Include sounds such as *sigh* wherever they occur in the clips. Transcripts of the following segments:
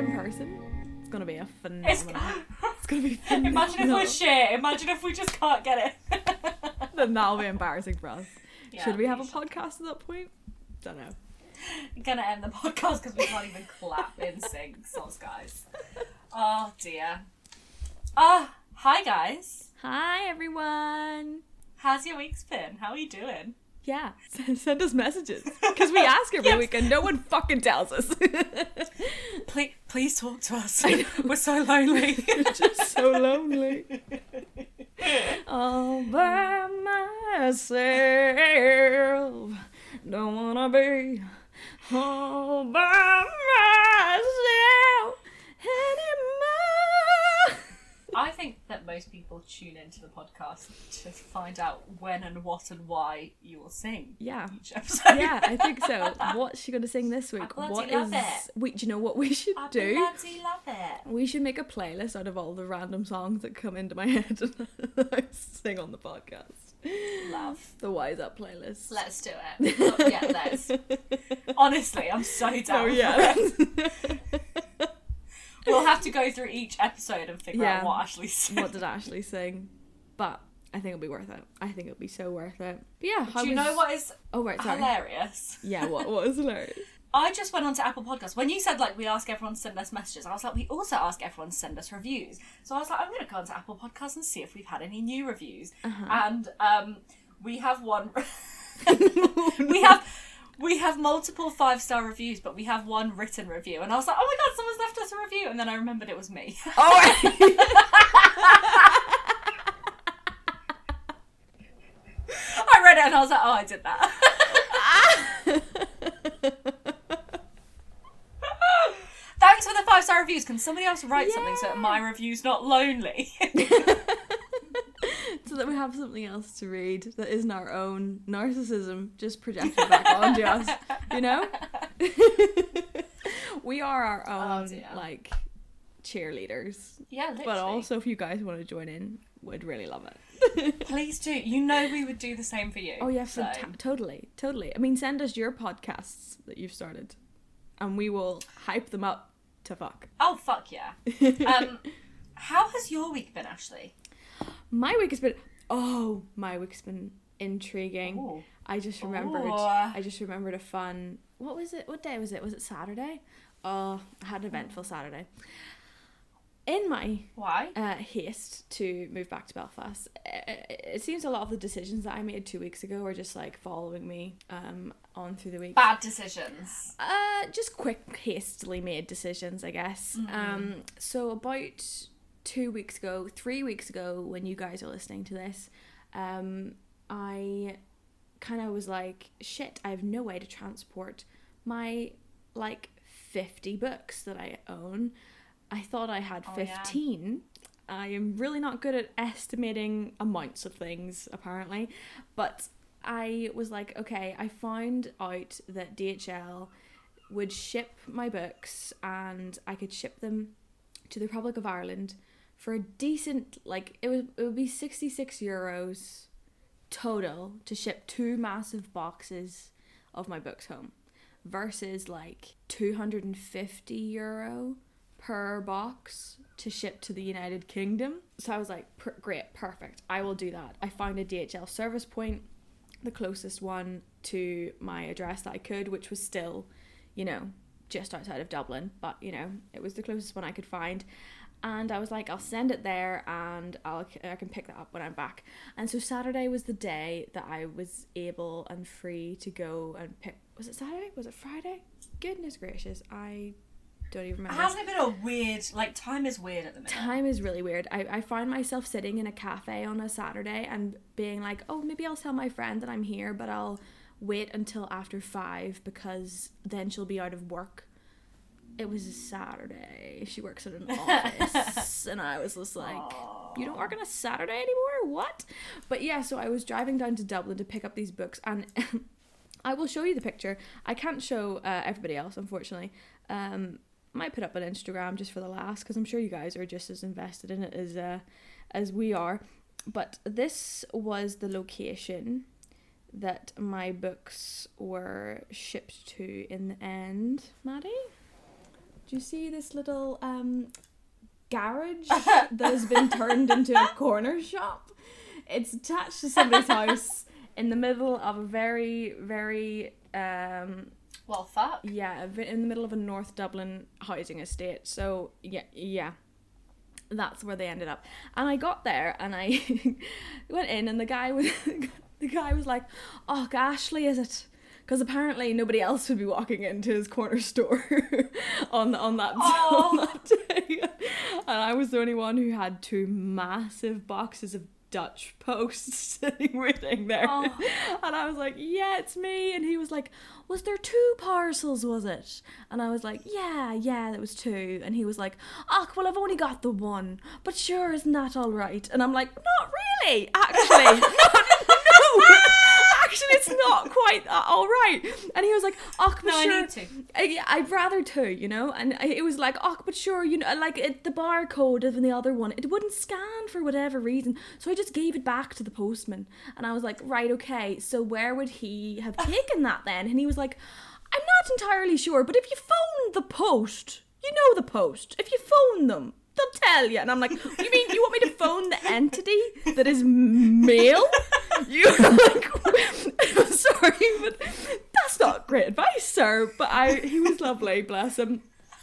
in person, it's gonna be a It's, phenomenal. It's gonna *laughs* be phenomenal. *laughs* imagine if we're shit. Imagine if we just can't get it. *laughs* then that'll be embarrassing for us. Yeah, Should we have a should. podcast at that point? Don't know. gonna end the podcast because we can't even clap in sync, soz guys. Oh dear. Ah, hi guys. Hi everyone. How's your week's been? How are you doing? Yeah, *laughs* send, us messages because we ask every *laughs* Yes. week and no one fucking tells us. *laughs* Please, please talk to us. We're so lonely. We're just so lonely. All by myself. Don't wanna be all by myself anymore. I think that most people tune into the podcast to find out when and what and why you will sing Yeah. Yeah, I think so. *laughs* What's she gonna sing this week? What is? Wait, do you know what we should I do? bloody love it. We should make a playlist out of all the random songs that come into my *laughs* head and I sing on the podcast. Love. The Wise Up playlist. Let's do it. Oh, yeah, let's. *laughs* Honestly, I'm so oh, down. Oh yeah. We'll have to go through each episode and figure Yeah. out what Ashley said. what did Ashley sing? But I think it'll be worth it. I think it'll be so worth it. But yeah, how Do you was- know what is Oh right, sorry. hilarious? Yeah, what what was hilarious? *laughs* I just went on to Apple Podcasts. When you said like we ask everyone to send us messages, I was like, we also ask everyone to send us reviews. So I was like, I'm going to go onto Apple Podcasts and see if we've had any new reviews. Uh-huh. And um, we have one. *laughs* *laughs* we have. We have multiple five star reviews, but we have one written review. And I was like, oh my god, someone's left us a review. And then I remembered it was me. Oh, *laughs* I read it and I was like, oh, I did that. *laughs* Thanks for the five star reviews. Can somebody else write something so that my review's not lonely? *laughs* so that we have something else to read that isn't our own narcissism just projected back onto us. You know? *laughs* we are our own dear. like cheerleaders. yeah, literally. But also if you guys want to join in, we'd really love it. *laughs* please do. You know we would do the same for you. Oh yeah, so- totally, totally. I mean, send us your podcasts that you've started, and we will hype them up to fuck. Oh fuck yeah. *laughs* Um, how has your week been, Ashley? My week has been oh, my week's been intriguing. I just remembered. I just remembered a fun. What was it? What day was it? Was it Saturday? Oh, I had an eventful Saturday. In my Why? uh, haste to move back to Belfast, it, it seems a lot of the decisions that I made two weeks ago are just like following me um on through the week. Bad decisions. Uh, just quick, hastily made decisions, I guess. Um, so about two weeks ago, three weeks ago, when you guys are listening to this, um, I kind of was like, shit, I have no way to transport my like fifty books that I own. I thought I had Oh, yeah. fifteen. I am really not good at estimating amounts of things, apparently, but I was like, okay, I found out that DHL would ship my books and I could ship them to the Republic of Ireland for a decent like it would it would be 66 euros total to ship two massive boxes of my books home versus like 250 euro per box to ship to the United Kingdom. So I was like, per- great, perfect. I will do that. I found a DHL service point, the closest one to my address that I could, which was still, you know, just outside of Dublin, but you know, it was the closest one I could find. And I was like, I'll send it there, and I'll I can pick that up when I'm back. And so Saturday was the day that I was able and free to go and pick. Was it Saturday? Was it Friday? Goodness gracious, I don't even remember. Hasn't it been a weird like time is weird at the minute? Time is really weird. I, I find myself sitting in a cafe on a Saturday and being like, oh, maybe I'll tell my friend that I'm here, but I'll wait until after five because then she'll be out of work. It was a Saturday. She works at an *laughs* office. and I was just like, you don't work on a Saturday anymore? What? But yeah, so I was driving down to Dublin to pick up these books and. *laughs* I will show you the picture. I can't show uh, everybody else, unfortunately. Um, might put up on Instagram just for the last because I'm sure you guys are just as invested in it as uh, as we are. But this was the location that my books were shipped to in the end. Maddie, do you see this little um garage *laughs* that has been turned into a corner shop? It's attached to somebody's *laughs* house in the middle of a very, very um Well, fuck. yeah, in the middle of a North Dublin housing estate. So yeah, yeah, that's where they ended up. And I got there and I *laughs* went in, and the guy was the guy was like, "Oh, Ashley, is it?" Because apparently nobody else would be walking into his corner *laughs* store on on that, *laughs* on Oh. that day, and I was the only one who had two massive boxes of Dutch posts *laughs* sitting waiting there. Oh. And I was like, yeah, it's me. And he was like, was there two parcels, was it? And I was like, yeah, yeah, there was two. And he was like, oh, well, I've only got the one. But sure, isn't that all right? And I'm like, not really, actually. no, no. Actually, it's not quite that all right. And he was like, oh, but No, I need to. I, I'd rather to, you know, and I, it was like, oh, but sure, you know, uh, like it, the barcode of the other one, it wouldn't scan for whatever reason, so I just gave it back to the postman, and I was like, right, okay, so where would he have *laughs* taken that then? And he was like, I'm not entirely sure, but if you phone the post, you know the post, if you phone them. They'll tell you, and I'm like, you mean you want me to phone the entity that is mail? *laughs* You're like, I'm *laughs* sorry, but that's not great advice, sir. But I, he was lovely, bless him.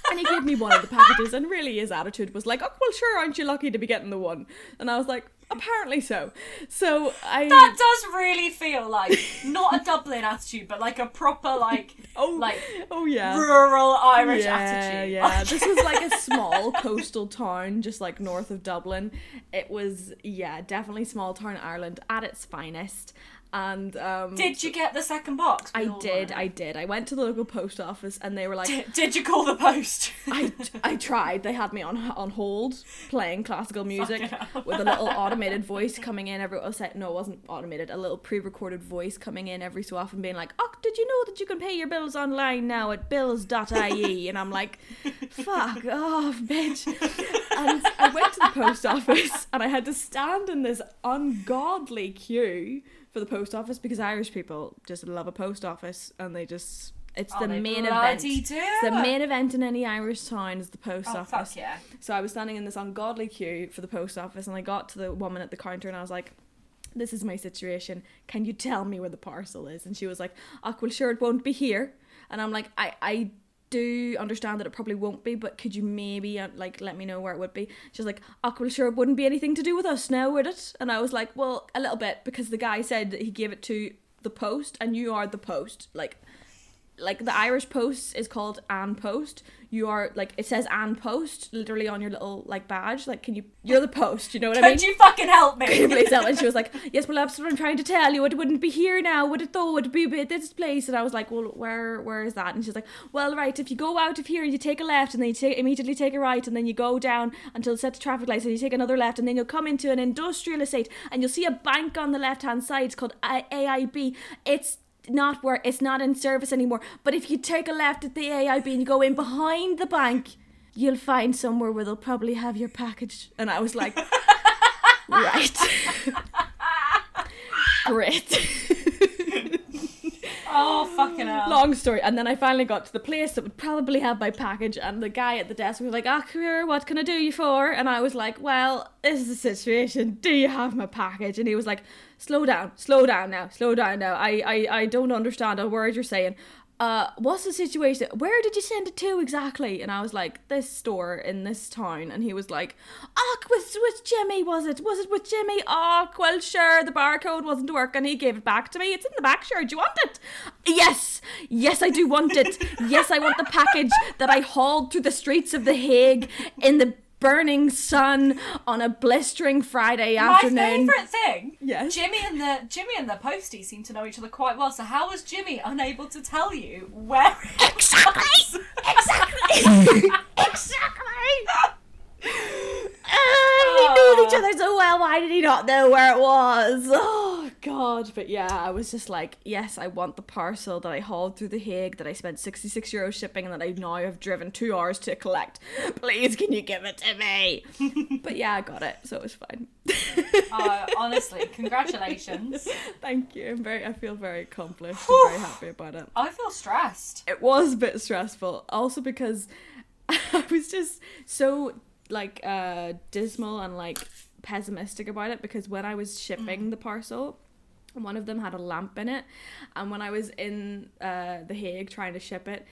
And he gave me one of the packages, and really his attitude was like, "Oh well, sure, aren't you lucky to be getting the one?" And I was like, "Apparently so." So I That does really feel like not a Dublin attitude, but like a proper like *laughs* oh like oh yeah rural Irish yeah, attitude. Yeah, *laughs* this was like a small coastal town just like north of Dublin. It was yeah, definitely small town Ireland at its finest. And um Did you get the second box? I did, I did. I went to the local post office and they were like Did, did you call the post? *laughs* I, I tried. They had me on on hold playing classical music with a little *laughs* automated voice coming in every. Say- no, it wasn't automated. A little pre-recorded voice coming in every so often, being like, "Oh, did you know that you can pay your bills online now at bills.ie?" And I'm like, *laughs* "Fuck off, bitch!" And I went to the post office and I had to stand in this ungodly queue for the post office because Irish people just love a post office and they just. It's Oh, the main event. It's the main event in any Irish town is the post Oh office. fuck yeah! So I was standing in this ungodly queue for the post office, and I got to the woman at the counter, and I was like, "This is my situation. Can you tell me where the parcel is?" And she was like, "Oh, well, sure, it won't be here." And I'm like, "I, I do understand that it probably won't be, but could you maybe uh, like let me know where it would be?" She's like, "Oh, well, sure, it wouldn't be anything to do with us now, would it?" And I was like, "Well, a little bit, because the guy said that he gave it to the post, and you are the post, like." like the Irish Post is called An Post. You are like it says An Post literally on your little like badge. Like, can you? You're the post. You know what I mean? Could you fucking help *laughs* Can you me? please help? And she was like, "Yes, well, that's what I'm trying to tell you. It wouldn't be here now, would it? Though, it'd be at this place?" And I was like, "Well, where, where is that?" And she's like, "Well, right. If you go out of here, and you take a left, and then you take, immediately take a right, and then you go down until it's set the traffic lights, and you take another left, and then you'll come into an industrial estate, and you'll see a bank on the left hand side. It's called AIB. It's not where it's not in service anymore. But if you take a left at the AIB and you go in behind the bank." You'll find somewhere where they'll probably have your package. And I was like, *laughs* Right. *laughs* Great. *laughs* Oh fucking hell! Long story. And then I finally got to the place that would probably have my package, and the guy at the desk was like, Ah, here, what can I do you for? And I was like, Well, this is the situation. Do you have my package? And he was like, Slow down, slow down now, slow down now. I, I, I don't understand a word you're saying. Uh, what's the situation? Where did you send it to exactly? And I was like, this store in this town. And he was like, ah, with, with Jimmy, was it? Was it with Jimmy? Ah, well, sure, the barcode wasn't working. He gave it back to me. It's in the back, sure. Do you want it? Yes, yes, I do want it. Yes, I want the package that I hauled through the streets of The Hague in the burning sun on a blistering Friday afternoon. My favourite thing. Yes. Jimmy and the Jimmy and the postie seem to know each other quite well. So how was Jimmy unable to tell you where? Exactly! Exactly! *laughs* exactly! Uh, *laughs* we knew each other so well. Why did he not know where it was? Oh *sighs* *laughs* God! But yeah, I was just like, yes, I want the parcel that I hauled through the Hague, that I spent sixty-six euros shipping, and that I now have driven two hours to collect. Please, can you give it to me? *laughs* but yeah, I got it, so it was fine. Uh, *laughs* honestly, congratulations. Thank you. I'm very. I feel very accomplished. I'm very *sighs* happy about it. I feel stressed. it was a bit stressful also because *laughs* I was just so like uh dismal and like pessimistic about it because when I was shipping the parcel, one of them had a lamp in it, and when I was in uh the Hague trying to ship it,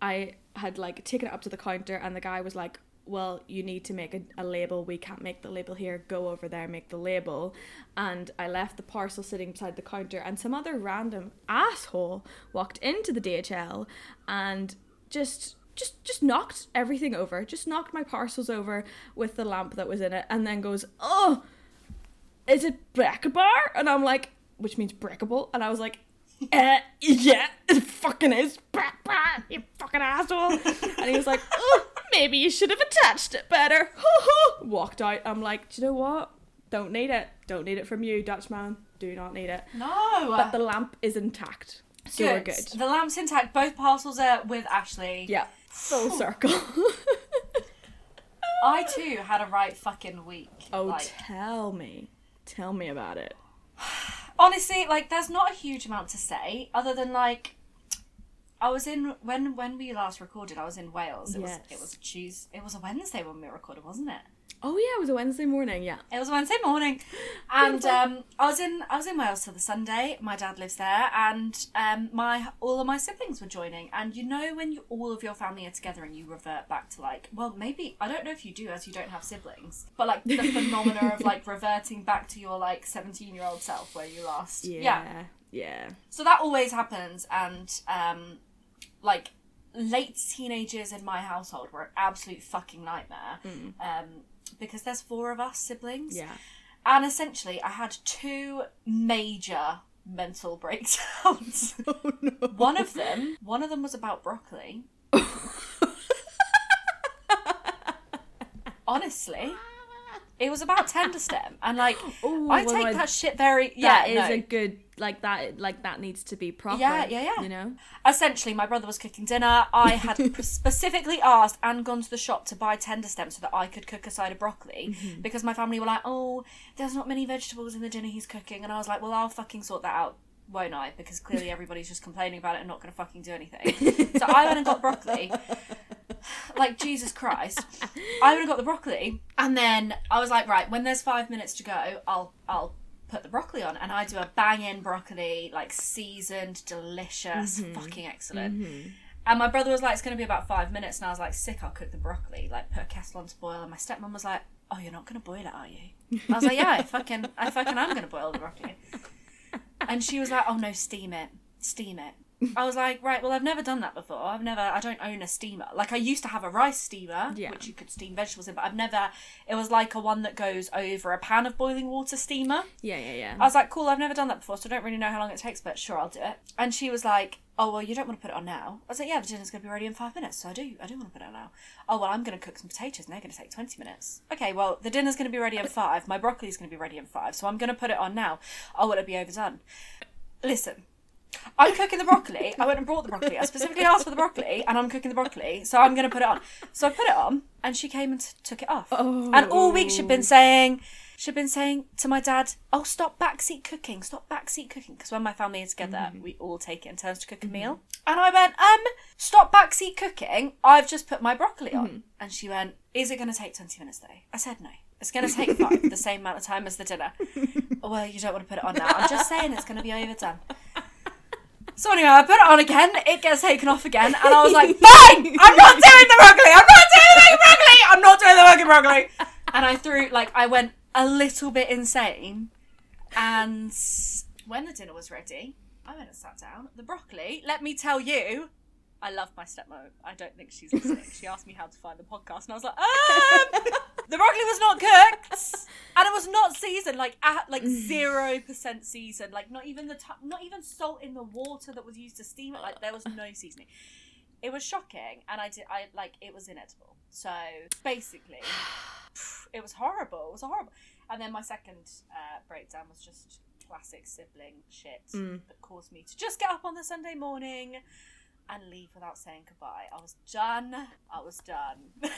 I had like taken it up to the counter and the guy was like. Well, you need to make a, a label. We can't make the label here. Go over there, make the label. And I left the parcel sitting beside the counter, and some other random asshole walked into the DHL and just just just knocked everything over just knocked my parcels over with the lamp that was in it and then goes oh is it breakable and i'm like which means breakable and i was like uh, yeah it fucking is. You fucking asshole. And he was like *laughs* oh maybe you should have attached it better. *laughs* Walked out. I'm like do you know what? Don't need it. Don't need it from you dutchman do not need it. No. but the lamp is intact. So we're good. The lamp's intact. Both parcels are with Ashley. yeah. Full circle. I too had a right fucking week. Oh, Like, tell me. Tell me about it. *sighs* *sighs* *sighs* honestly, like there's not a huge amount to say other than like I was in when when we last recorded. I was in Wales. It Yes. was it was a Tuesday. It was a Wednesday when we recorded, wasn't it? Oh yeah, it was a Wednesday morning, yeah. It was a Wednesday morning, *laughs* and um, I was in I was in Wales till the Sunday. My dad lives there, and um, my all of my siblings were joining. And you know when you, all of your family are together and you revert back to like well maybe I don't know if you do as you don't have siblings, but like the *laughs* phenomena of like reverting back to your like seventeen year old self where you last Yeah. yeah. Yeah. So that always happens, and um, like late teenagers in my household were an absolute fucking nightmare. Um, because there's four of us siblings. Yeah. And essentially, I had two major mental *laughs* breakdowns. *laughs* Oh no. one of them, one of them was about broccoli. *laughs* Honestly, it was about tender stem, and like *laughs* Ooh, I well, take I- that shit very yeah. That is no. a good like that like that needs to be proper. Yeah, yeah, yeah. You know? Essentially, my brother was cooking dinner. I had *laughs* specifically asked and gone to the shop to buy tender stem so that I could cook a side of broccoli Mm-hmm. because my family were like, "Oh, there's not many vegetables in the dinner he's cooking," and I was like, "Well, I'll fucking sort that out." Won't I? Because clearly everybody's just complaining about it and not going to fucking do anything. *laughs* so I went and got broccoli. Like Jesus Christ, I would have got the broccoli, and then I was like, right, when there's five minutes to go, I'll I'll put the broccoli on, and I do a bang in broccoli, like seasoned, delicious, mm-hmm. fucking excellent. Mm-hmm. And my brother was like, it's going to be about five minutes, and I was like, sick, I'll cook the broccoli, like put a kettle on to boil. And my stepmom was like, oh, you're not going to boil it, are you? I was like, yeah, I *laughs* fucking, I fucking am going to boil the broccoli. And she was like, oh no, steam it, steam it. *laughs* I was like, right, well, I've never done that before. I've never, I don't own a steamer. Like, I used to have a rice steamer, Yeah. which you could steam vegetables in, but I've never, it was like a one that goes over a pan of boiling water steamer. Yeah, yeah, yeah. I was like, cool, I've never done that before, so I don't really know how long it takes, but sure, I'll do it. And she was like, oh, well, you don't want to put it on now. I was like, yeah, the dinner's going to be ready in five minutes, so I do, I do want to put it on now. Oh, well, I'm going to cook some potatoes, and they're going to take 20 minutes. Okay, well, the dinner's going to be ready in five, my broccoli's going to be ready in five, so I'm going to put it on now. Oh, will it be overdone? Listen. I'm cooking the broccoli. I went and brought the broccoli. I specifically asked for the broccoli, and I'm cooking the broccoli, so I'm going to put it on. So I put it on, and she came and t- took it off. Oh. And all week she'd been oh. saying, she'd been saying to my dad, "Oh, stop backseat cooking, stop backseat cooking," because when my family is together, mm-hmm. we all take it in turns to cook a mm-hmm. meal. And I went, "Um, stop backseat cooking. I've just put my broccoli on." Mm-hmm. And she went, "Is it going to take twenty minutes though?" I said, "No." It's going to take five, the same amount of time as the dinner. "Oh, *laughs* well, you don't want to put it on now. I'm just saying it's going to be overdone. So anyway, I put it on again. It gets taken off again, and I was like, *laughs* "Fine, I'm not doing the broccoli. I'm not doing the broccoli. I'm not doing the fucking broccoli." And I threw like I went a little bit insane, and when the dinner was ready, I went and sat down. The broccoli, let me tell you, I love my stepmom. I don't think she's listening. She asked me how to find the podcast, and I was like, um, the broccoli was not cooked, and it was not seasoned, like at like zero percent seasoned, like not even the t- not even salt in the water that was used to steam it. Like there was no seasoning. It was shocking, and I did I like it was inedible. So basically, it was horrible. It was horrible. And then my second uh, breakdown was just classic sibling shit Mm. that caused me to just get up on the Sunday morning and leave without saying goodbye. I was done. I was done. *laughs*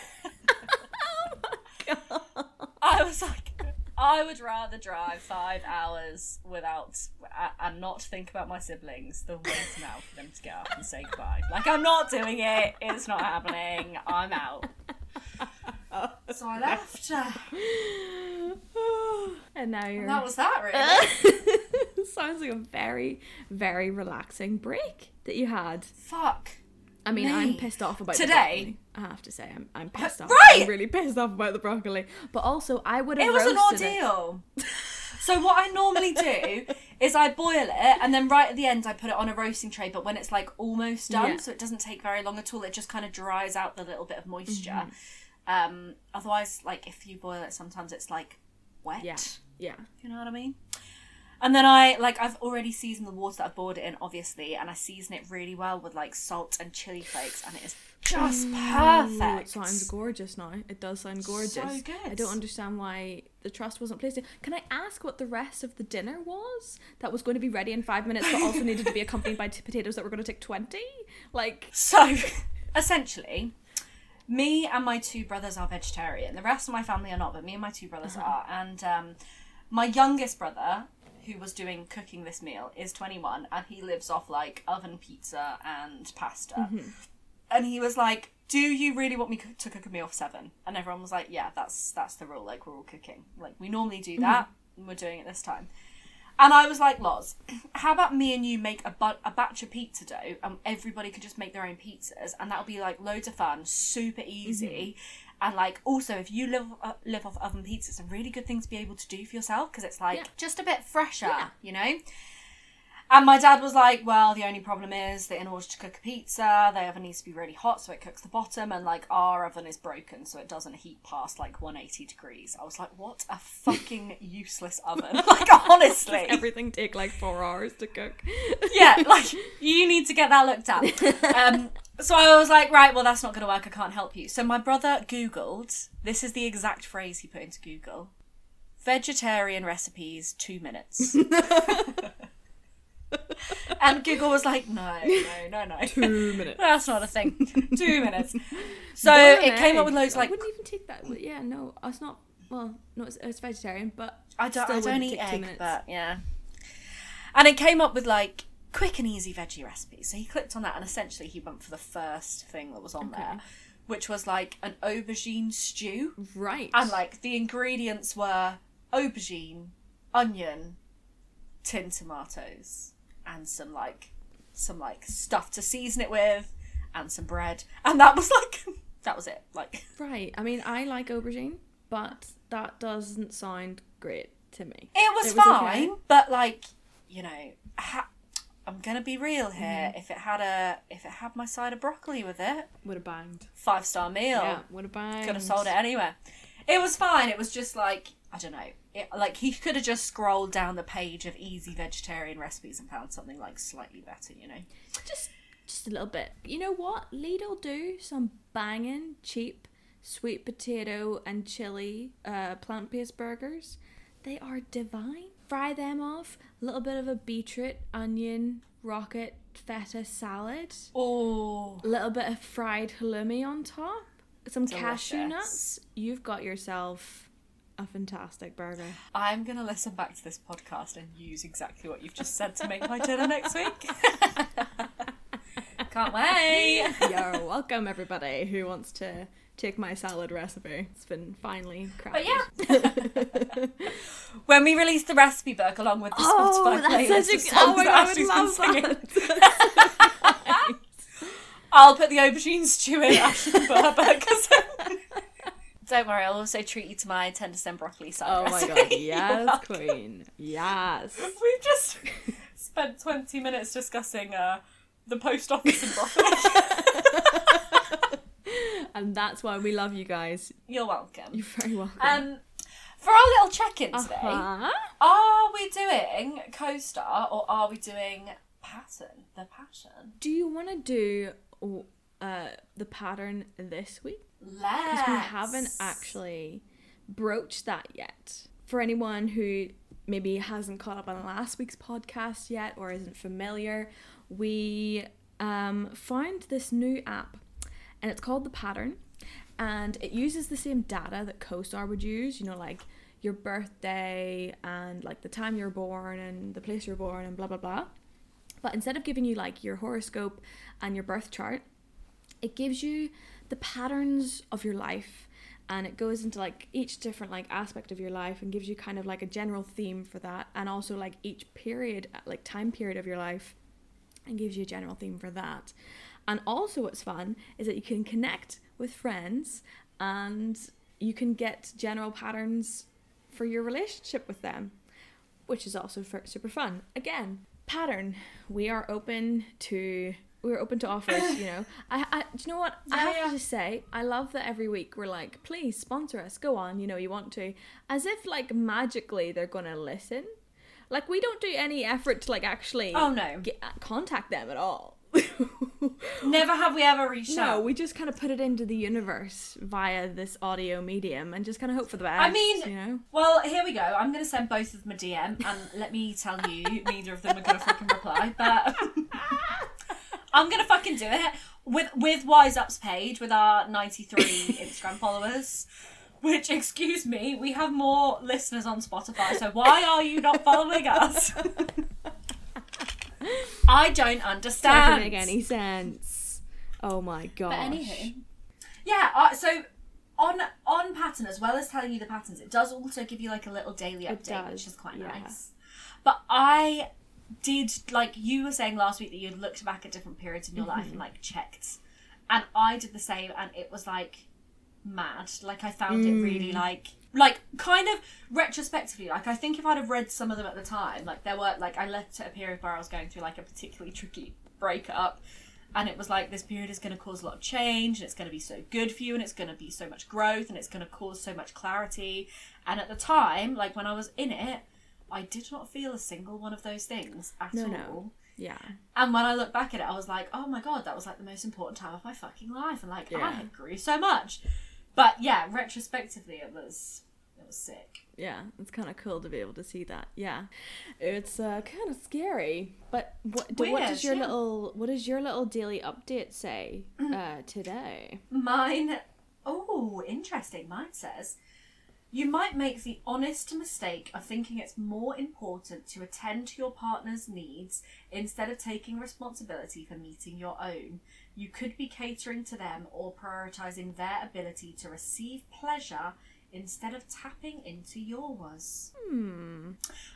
*laughs* *laughs* I was like, I would rather drive five hours without and not think about my siblings than wait now for them to get up and say goodbye. Like I'm not doing it. It's not happening. I'm out. *laughs* So I left. *sighs* and now you're. And that was that, really. *laughs* Sounds like a very, very relaxing break that you had. Fuck. I mean, I'm pissed off about Today- The broccoli. I have to say, I'm, I'm pissed off. Right! I'm really pissed off about the broccoli. But also, I would have. It was an ordeal. so what I normally do is I boil it and then right at the end I put it on a roasting tray. But when it's like almost done, Yeah. so it doesn't take very long at all. It just kind of dries out the little bit of moisture. Mm-hmm. Um, otherwise, like if you boil it, sometimes it's like wet. Yeah, yeah. You know what I mean? And then I like I've already seasoned the water that I've boiled it in, obviously, and I season it really well with like salt and chili flakes, and it is just Ooh, perfect. It sounds gorgeous now. It does sound gorgeous. So good. I don't understand why the trust wasn't placed. in- Can I ask what the rest of the dinner was that was going to be ready in five minutes, but also needed to be accompanied by t- *laughs* potatoes that were going to take twenty? Like, So, essentially, me and my two brothers are vegetarian. The rest of my family are not, but me and my two brothers are. And um, my youngest brother, who was doing cooking this meal, is 21 and he lives off like oven pizza and pasta. Mm-hmm. And he was like, "Do you really want me co- to cook a meal for seven? And everyone was like, "Yeah, that's that's the rule. Like we're all cooking. Like we normally do mm-hmm. that, and we're doing it this time." And I was like, Loz, *clears throat* how about me and you make a, bu- a batch of pizza dough and everybody could just make their own pizzas and that'll be like loads of fun, super easy. Mm-hmm. And like also, if you live uh, live off oven pizza, it's a really good thing to be able to do for yourself because it's like Yeah. just a bit fresher, Yeah. you know? And my dad was like, well, the only problem is that in order to cook a pizza, the oven needs to be really hot so it cooks the bottom, and like our oven is broken so it doesn't heat past like 180 degrees. I was like, what a fucking *laughs* useless oven. *laughs* like, honestly. everything take like four hours to cook. yeah, *laughs* like, you need to get that looked at. Um, so I was like, right, well, that's not going to work. I can't help you. So my brother Googled, this is the exact phrase he put into Google vegetarian recipes, two minutes. And Google was like, no, no, no, no. Two minutes. That's not a thing. Two minutes. So it came up with loads I like wouldn't even take that. Yeah, no, it's not. Well, no, it's, it's vegetarian, but I don't, I don't eat egg, but yeah. And it came up with like quick and easy veggie recipes. So he clicked on that, and essentially he went for the first thing that was on Okay. there, which was like an aubergine stew. right. And like the ingredients were aubergine, onion, tin tomatoes, and some like some like stuff to season it with, and some bread. And that was *laughs* like that was it. Like right. I mean, I like aubergine, but that doesn't sound great to me. It was, It was fine, okay. but like you know, ha- I'm gonna be real here. Mm-hmm. If it had a, if it had my side of broccoli with it, Would have banged. five star meal, Yeah, would have banged. could have sold it anywhere. It was fine. It was just like I don't know. It, like he could have just scrolled down the page of easy vegetarian recipes and found something like slightly better. You know. Just, just a little bit. You know what? Lidl do some banging cheap sweet potato and chili uh, plant-based burgers. They are divine. Fry them off. A little bit of a beetroot, onion, rocket, feta salad. Oh, A little bit of fried halloumi on top. Some cashew nuts. You've got yourself a fantastic burger. I'm gonna listen back to this podcast and use exactly what you've just said to make my dinner next week. *laughs* Can't wait. You're welcome, everybody who wants to take my salad recipe. It's been finally crafted. But yeah. *laughs* when we release the recipe book along with the Oh, Spotify that's playlist such a oh my god, I would love that. *laughs* I'll put the aubergine stew in Ashley can put her burgers in. Don't worry, I'll also treat you to my tender stem broccoli salad oh my god, You're yes, *laughs* queen, yes. We've just spent 20 minutes discussing uh, the post office and broccoli. *laughs* And that's why we love you guys. You're welcome. You're very welcome. Um, for our little check-in today, Uh-huh. are we doing co-star or are we doing pattern? The pattern. Do you want to do uh, the pattern this week? Because we haven't actually broached that yet. For anyone who maybe hasn't caught up on last week's podcast yet or isn't familiar, we um, found this new app and it's called The Pattern and it uses the same data that CoStar would use, you know, like your birthday and like the time you're born and the place you're born and blah blah blah. But instead of giving you like your horoscope and your birth chart, it gives you the patterns of your life and it goes into like each different like aspect of your life and gives you kind of like a general theme for that and also like each period uh, like time period of your life and gives you a general theme for that. And also what's fun is that you can connect with friends and you can get general patterns for your relationship with them which is also super fun. Again pattern. We are open to we're open to offers, you know. *laughs* I, I, do you know what? I have yeah. to just say, I love that every week we're like, please sponsor us, go on, you know, you want to, as if like magically they're gonna listen. Like we don't do any effort to like actually Oh, no. get, uh, contact them at all. *laughs* Never have we ever reached no, out. we just kind of put it into the universe via this audio medium and just kind of hope for the best. I mean, you know. Well, here we go. I'm going to send both of them a DM, and let me tell you, *laughs* neither of them are going to fucking reply. But I'm going to fucking do it with with Wise Up's page with our 93 *laughs* Instagram followers. Which, excuse me, we have more listeners on Spotify. So why are you not following us? *laughs* I don't understand. Doesn't make any sense. Oh my god. But anywho, yeah. Uh, so on on pattern as well as telling you the patterns, it does also give you like a little daily update, which is quite yeah. nice. But I did like you were saying last week that you looked back at different periods in your life Mm-hmm. and like checked, and I did the same, and it was like mad. Like I found it really Mm. like like kind of retrospectively like i think if i'd have read some of them at the time like there were like i left at a period where i was going through like a particularly tricky breakup and it was like this period is going to cause a lot of change and it's going to be so good for you and it's going to be so much growth and it's going to cause so much clarity and at the time like when i was in it i did not feel a single one of those things at No, all no. Yeah. and when I look back at it, I was like, oh my god, that was like the most important time of my fucking life, and like Yeah. I had grew so much. But yeah, retrospectively, it was it was sick. Yeah, it's kind of cool to be able to see that. Yeah, it's uh, kind of scary. But what, do, what does your yeah. little what does your little daily update say Mm. uh, today? Mine, oh, interesting. Mine says. You might make the honest mistake of thinking it's more important to attend to your partner's needs instead of taking responsibility for meeting your own. You could be catering to them or prioritizing their ability to receive pleasure instead of tapping into yours. Hmm.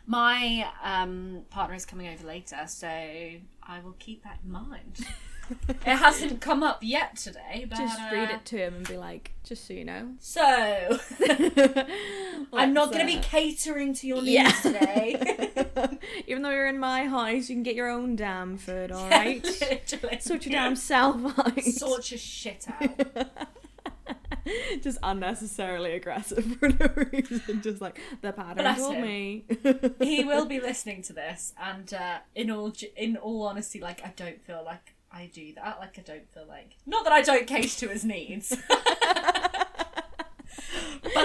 My um, partner is coming over later, so I will keep that in mind. *laughs* it hasn't come up yet today, but Just read uh, it to him and be like, just so you know. So *laughs* I'm not going to be catering to your needs Yeah. today. uh, *laughs* Even though you're in my house, you can get your own damn food, all right? *laughs* Literally. Sort your damn self out. Sort your shit out. just unnecessarily aggressive for no reason. Just like the pattern told me. he will be listening to this, and uh, in all in all honesty, like I don't feel like I do that. Like I don't feel like not that I don't cater to his needs, *laughs* but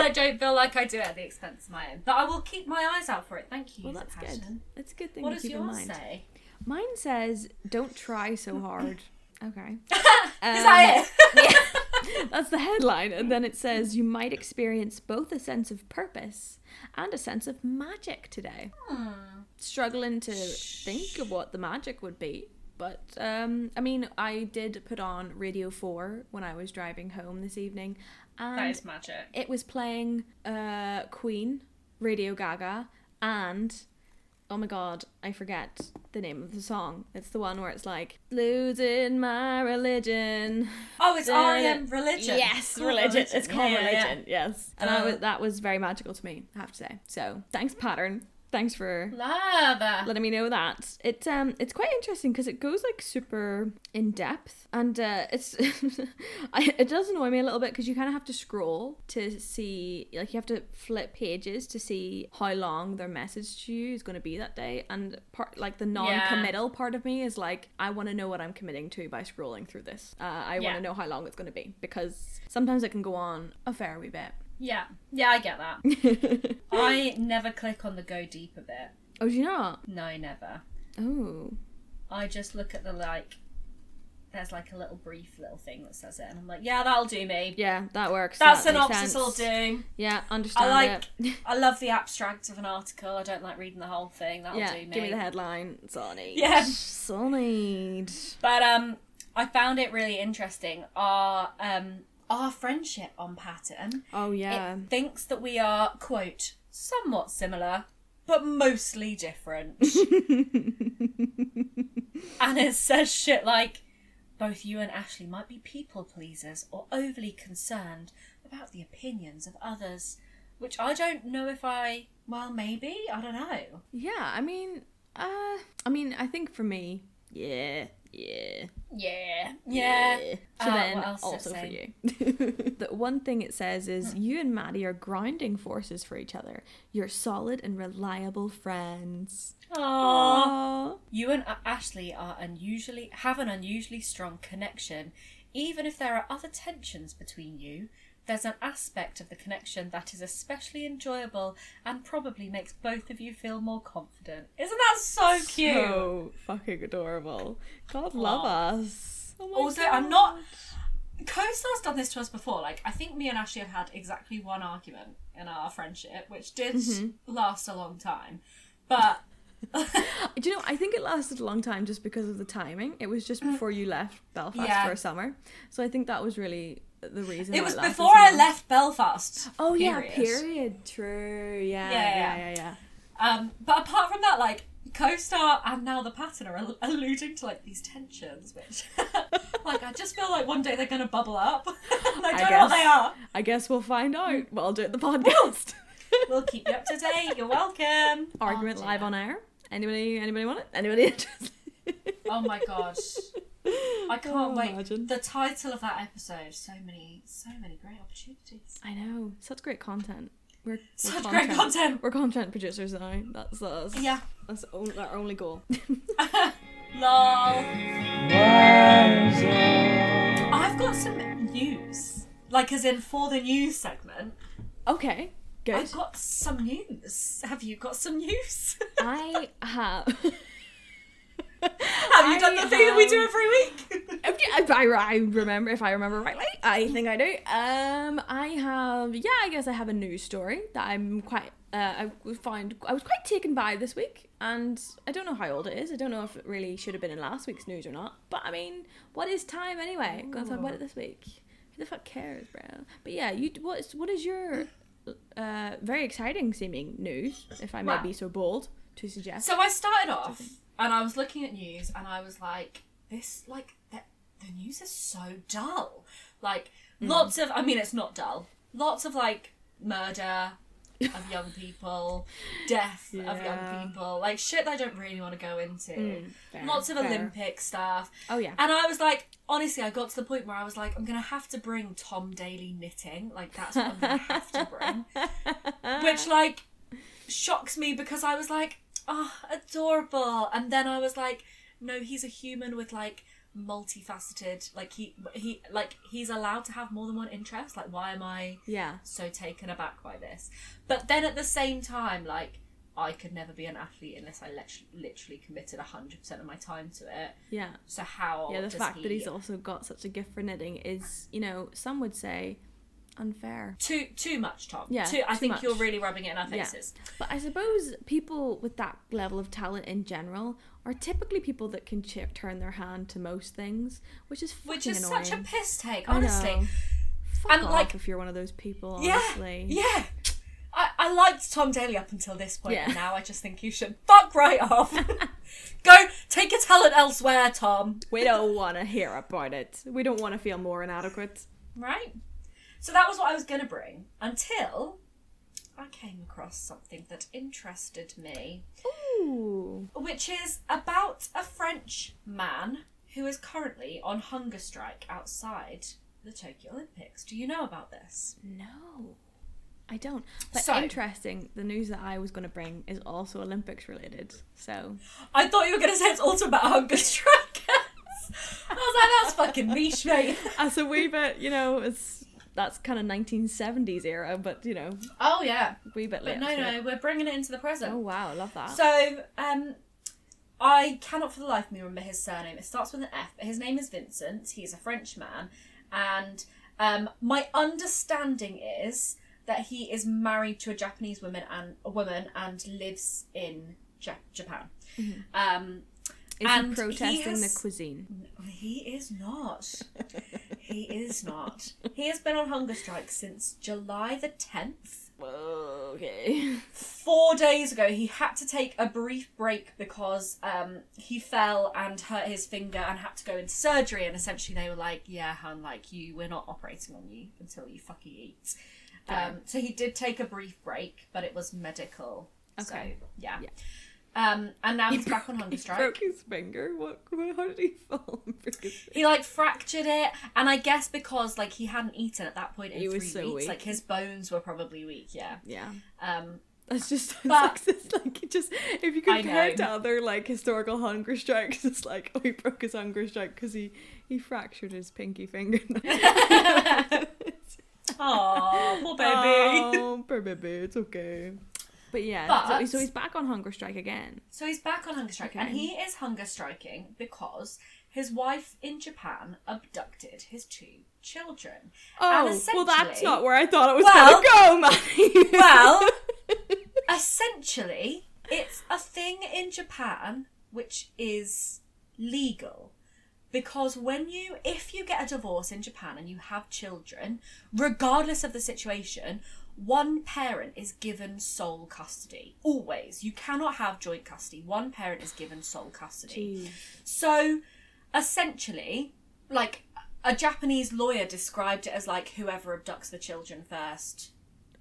I don't feel like I do it at the expense of my own. But I will keep my eyes out for it. Thank you. Well, that's good. That's a good thing What to does keep in mind. say? Mine says, "Don't try so *laughs* hard." Okay. *laughs* Is that it? That's the headline. And then it says, You might experience both a sense of purpose and a sense of magic today. Hmm. Struggling to think of what the magic would be. But, um, I mean, I did put on Radio 4 when I was driving home this evening. And That is magic. it was playing uh, Queen, Radio Gaga, and oh my god, I forget the name of the song. It's the one where it's like losing my religion. Oh, it's R.E.M. Religion. Yes, Called religion. It's called Yeah, yeah, religion. Yes, and I was, that was very magical to me. I have to say. So thanks, pattern. Thanks for. Love. letting me know that. It's um it's quite interesting because it goes like super in depth and uh it's *laughs* I, it does annoy me a little bit because you kind of have to scroll to see like you have to flip pages to see how long their message to you is going to be that day. And part like the non-committal part of me is like I want to know what I'm committing to by scrolling through this. Uh, I want to know how long it's going to be because sometimes it can go on a fair wee bit Yeah. Yeah, I get that. *laughs* I never click on the go deeper bit. oh do you not No, never. oh I just look at the like there's like a little brief little thing that says it, and I'm like, yeah, that'll do me. Yeah, that works. That makes synopsis will do. Yeah, understand I like. it. *laughs* I love the abstract of an article. I don't like reading the whole thing. That'll yeah, do me. give me the headline. It's all I need. Yeah. *laughs* It's all I need. But um, I found it really interesting. Our um, our friendship on pattern. Oh yeah. It thinks that we are quote somewhat similar, but mostly different. *laughs* and it says shit like. Both you and Ashley might be people pleasers or overly concerned about the opinions of others, which I don't know if I. Well, maybe I don't know. Yeah, I mean, uh, I mean, I think for me, yeah, yeah, Yeah, yeah. So Uh, then, what else does it also for you, *laughs* the one thing it says Hmm. is you and Maddie are grounding forces for each other. You're solid and reliable friends. Aww. Aww. You and Ashley are unusually have an unusually strong connection, even if there are other tensions between you. There's an aspect of the connection that is especially enjoyable and probably makes both of you feel more confident. Isn't that so cute? So fucking adorable. God love us. Oh Also, I'm not. Co-star's done this to us before. Like, I think me and Ashley have had exactly one argument in our friendship, which did Mm-hmm. last a long time. But *laughs* Do you know? I think it lasted a long time just because of the timing. It was just before you left Belfast Mm. Yeah. for a summer, so I think that was really the reason. it was before I left Belfast. Oh yeah, period. period. True. Yeah. Yeah, Yeah. yeah. Yeah. Yeah. Um, but apart from that, like co-star and now the pattern are al- alluding to like these tensions, which *laughs* like I just feel like one day they're gonna bubble up. *laughs* and I don't know what they are. I guess we'll find out. Well, I'll do it the podcast. *laughs* We'll keep you up to date. You're welcome. Argument Oh, live on air. Anybody? Anybody want it? Anybody interested? Oh my gosh. I can't Oh, wait. imagine. The title of that episode, so many, so many great opportunities. I know. Such great content. We're, we're Such great content. We're content producers now. That's us. Yeah. That's on- our only goal. *laughs* *laughs* Lol. I've got some news. Like, as in for the news segment, okay. Good. I've got some news. Have you got some news? *laughs* I have. *laughs* Have you done the thing that we do every week? If I, I remember if I remember rightly. I think I do. Um, I have yeah. I guess I have a news story that I'm quite. Uh, I found I was quite taken by this week, and I don't know how old it is. I don't know if it really should have been in last week's news or not. But I mean, what is time anyway? Gonna talk about it this week. Who the fuck cares, bro? But yeah, you what is what is your uh very exciting seeming news, if I may Well- be so bold to suggest. So I started off and I was looking at news and I was like, this, like, the, the news is so dull. Like, lots of, I mean, it's not dull. Lots of, like, murder of young *laughs* people, death of young people, like, shit that I don't really want to go into. Mm, fair, Lots of fair. Olympic stuff. Oh yeah. And I was like, honestly, I got to the point where I was like, I'm gonna have to bring Tom Daley knitting. Like that's what I'm gonna have to bring. *laughs* Which like shocks me because I was like, oh, adorable. And then I was like, no, he's a human with like multifaceted like he he like he's allowed to have more than one interest. Like why am I Yeah. so taken aback by this? But then at the same time, like I could never be an athlete unless I lit- literally committed 100% of my time to it. Yeah. So how Yeah, the fact that he's also got such a gift for knitting is, you know, some would say unfair. too too much, Tom. Yeah, too, I too think much. you're really rubbing it in our Yeah. faces. But I suppose people with that level of talent in general are typically people that can ch- turn their hand to most things, which is fucking Which is annoying. such a piss take, honestly. Fuck And, off like- if you're one of those people, Yeah, honestly. yeah. I, I liked Tom Daley up until this point, Yeah. and now I just think you should fuck right off. *laughs* Go take your talent elsewhere, Tom. We don't want to hear about it. We don't want to feel more inadequate. Right? So that was what I was going to bring until I came across something that interested me, Ooh. which is about a French man who is currently on hunger strike outside the Tokyo Olympics. Do you know about this? No. I don't. But So- interesting, the news that I was going to bring is also Olympics related. So, I thought you were going to say it's also about hunger *laughs* strikers. I was like, that's fucking niche, mate. as a wee bit, you know, it's that's kind of 1970s era, but you know, Oh yeah, wee bit but late. no, no, it. we're bringing it into the present. Oh wow, I love that. So, um, I cannot for the life of me remember his surname. It starts with an F, but his name is Vincent. He's a French man, and um, my understanding is that he is married to a Japanese woman and a woman and lives in Ja- Japan. Um, Is And he he protesting the has- cuisine? he is not. *laughs* he is not. He has been on hunger strike since July the tenth. Okay. Four days ago, he had to take a brief break because um, he fell and hurt his finger and had to go into surgery. And essentially, they were like, "Yeah, hun, like you, we're not operating on you until you fucking eat." Um, so he did take a brief break, but it was medical. Okay. So, yeah. Yeah. Um, and now he's back on hunger strike. He broke his finger. What? How did he fall? and break his finger? He like fractured it, and I guess because like he hadn't eaten at that point in He three was so weeks, weak. like his bones were probably weak. Yeah. Yeah. Um. That's just But- it's *laughs* like it just if you compare it to other like historical hunger strikes, *laughs* it's like oh he broke his hunger strike because he he fractured his pinky finger. *laughs* Oh, poor baby. Oh, poor baby, it's okay. But yeah, so, But- so he's back on hunger strike again. So he's back on hunger strike, and he is hunger striking because his wife in Japan abducted his two children. Oh, well, that's not where I thought it was Well- gonna go, Maddie. Well, *laughs* essentially, it's a thing in Japan which is legal. Because when you, if you get a divorce in Japan and you have children, regardless of the situation, one parent is given sole custody. Always. You cannot have joint custody. One parent is given sole custody. Jeez. So, essentially, like a Japanese lawyer described it as like whoever abducts the children first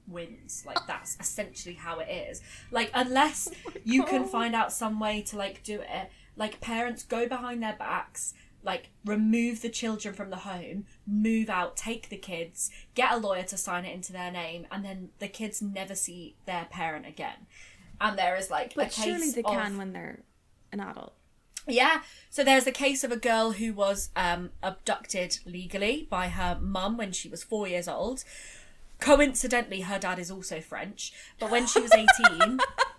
wins. Like that's essentially how it is. Like unless oh you can find out some way to like do it, like parents go behind their backs, like remove the children from the home, move out, take the kids, get a lawyer to sign it into their name, and then the kids never see their parent again. And there is like a But surely they of- can when they're an adult. yeah. So there's a case of a girl who was um, abducted legally by her mum when she was four years old. Coincidentally, her dad is also French, but when she was 18,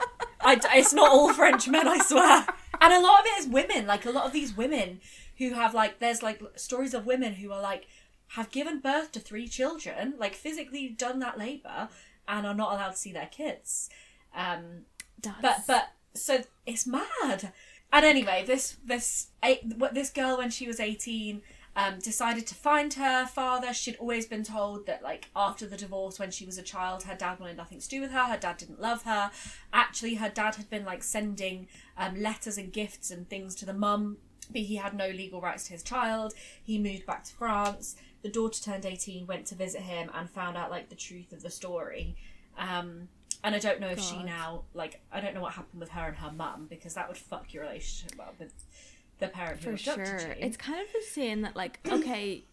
*laughs* I, it's not all French men, I swear. And a lot of it is women. Like, a lot of these women who have, like, there's, like, stories of women who are, like, have given birth to three children, like, physically done that labour, and are not allowed to see their kids. Um, That's... but but so it's mad. And anyway, this this eight, what this girl when she was eighteen um, decided to find her father. She'd always been told that like after the divorce, when she was a child, her dad wanted nothing to do with her. Her dad didn't love her. Actually, her dad had been like sending um, letters and gifts and things to the mum. But he had no legal rights to his child. He moved back to France. The daughter turned 18, went to visit him, and found out like the truth of the story. Um, and I don't know if she now like I don't know what happened with her and her mum because that would fuck your relationship up with the parent who for abducted sure. you. It's kind of insane that, like, *clears throat* okay,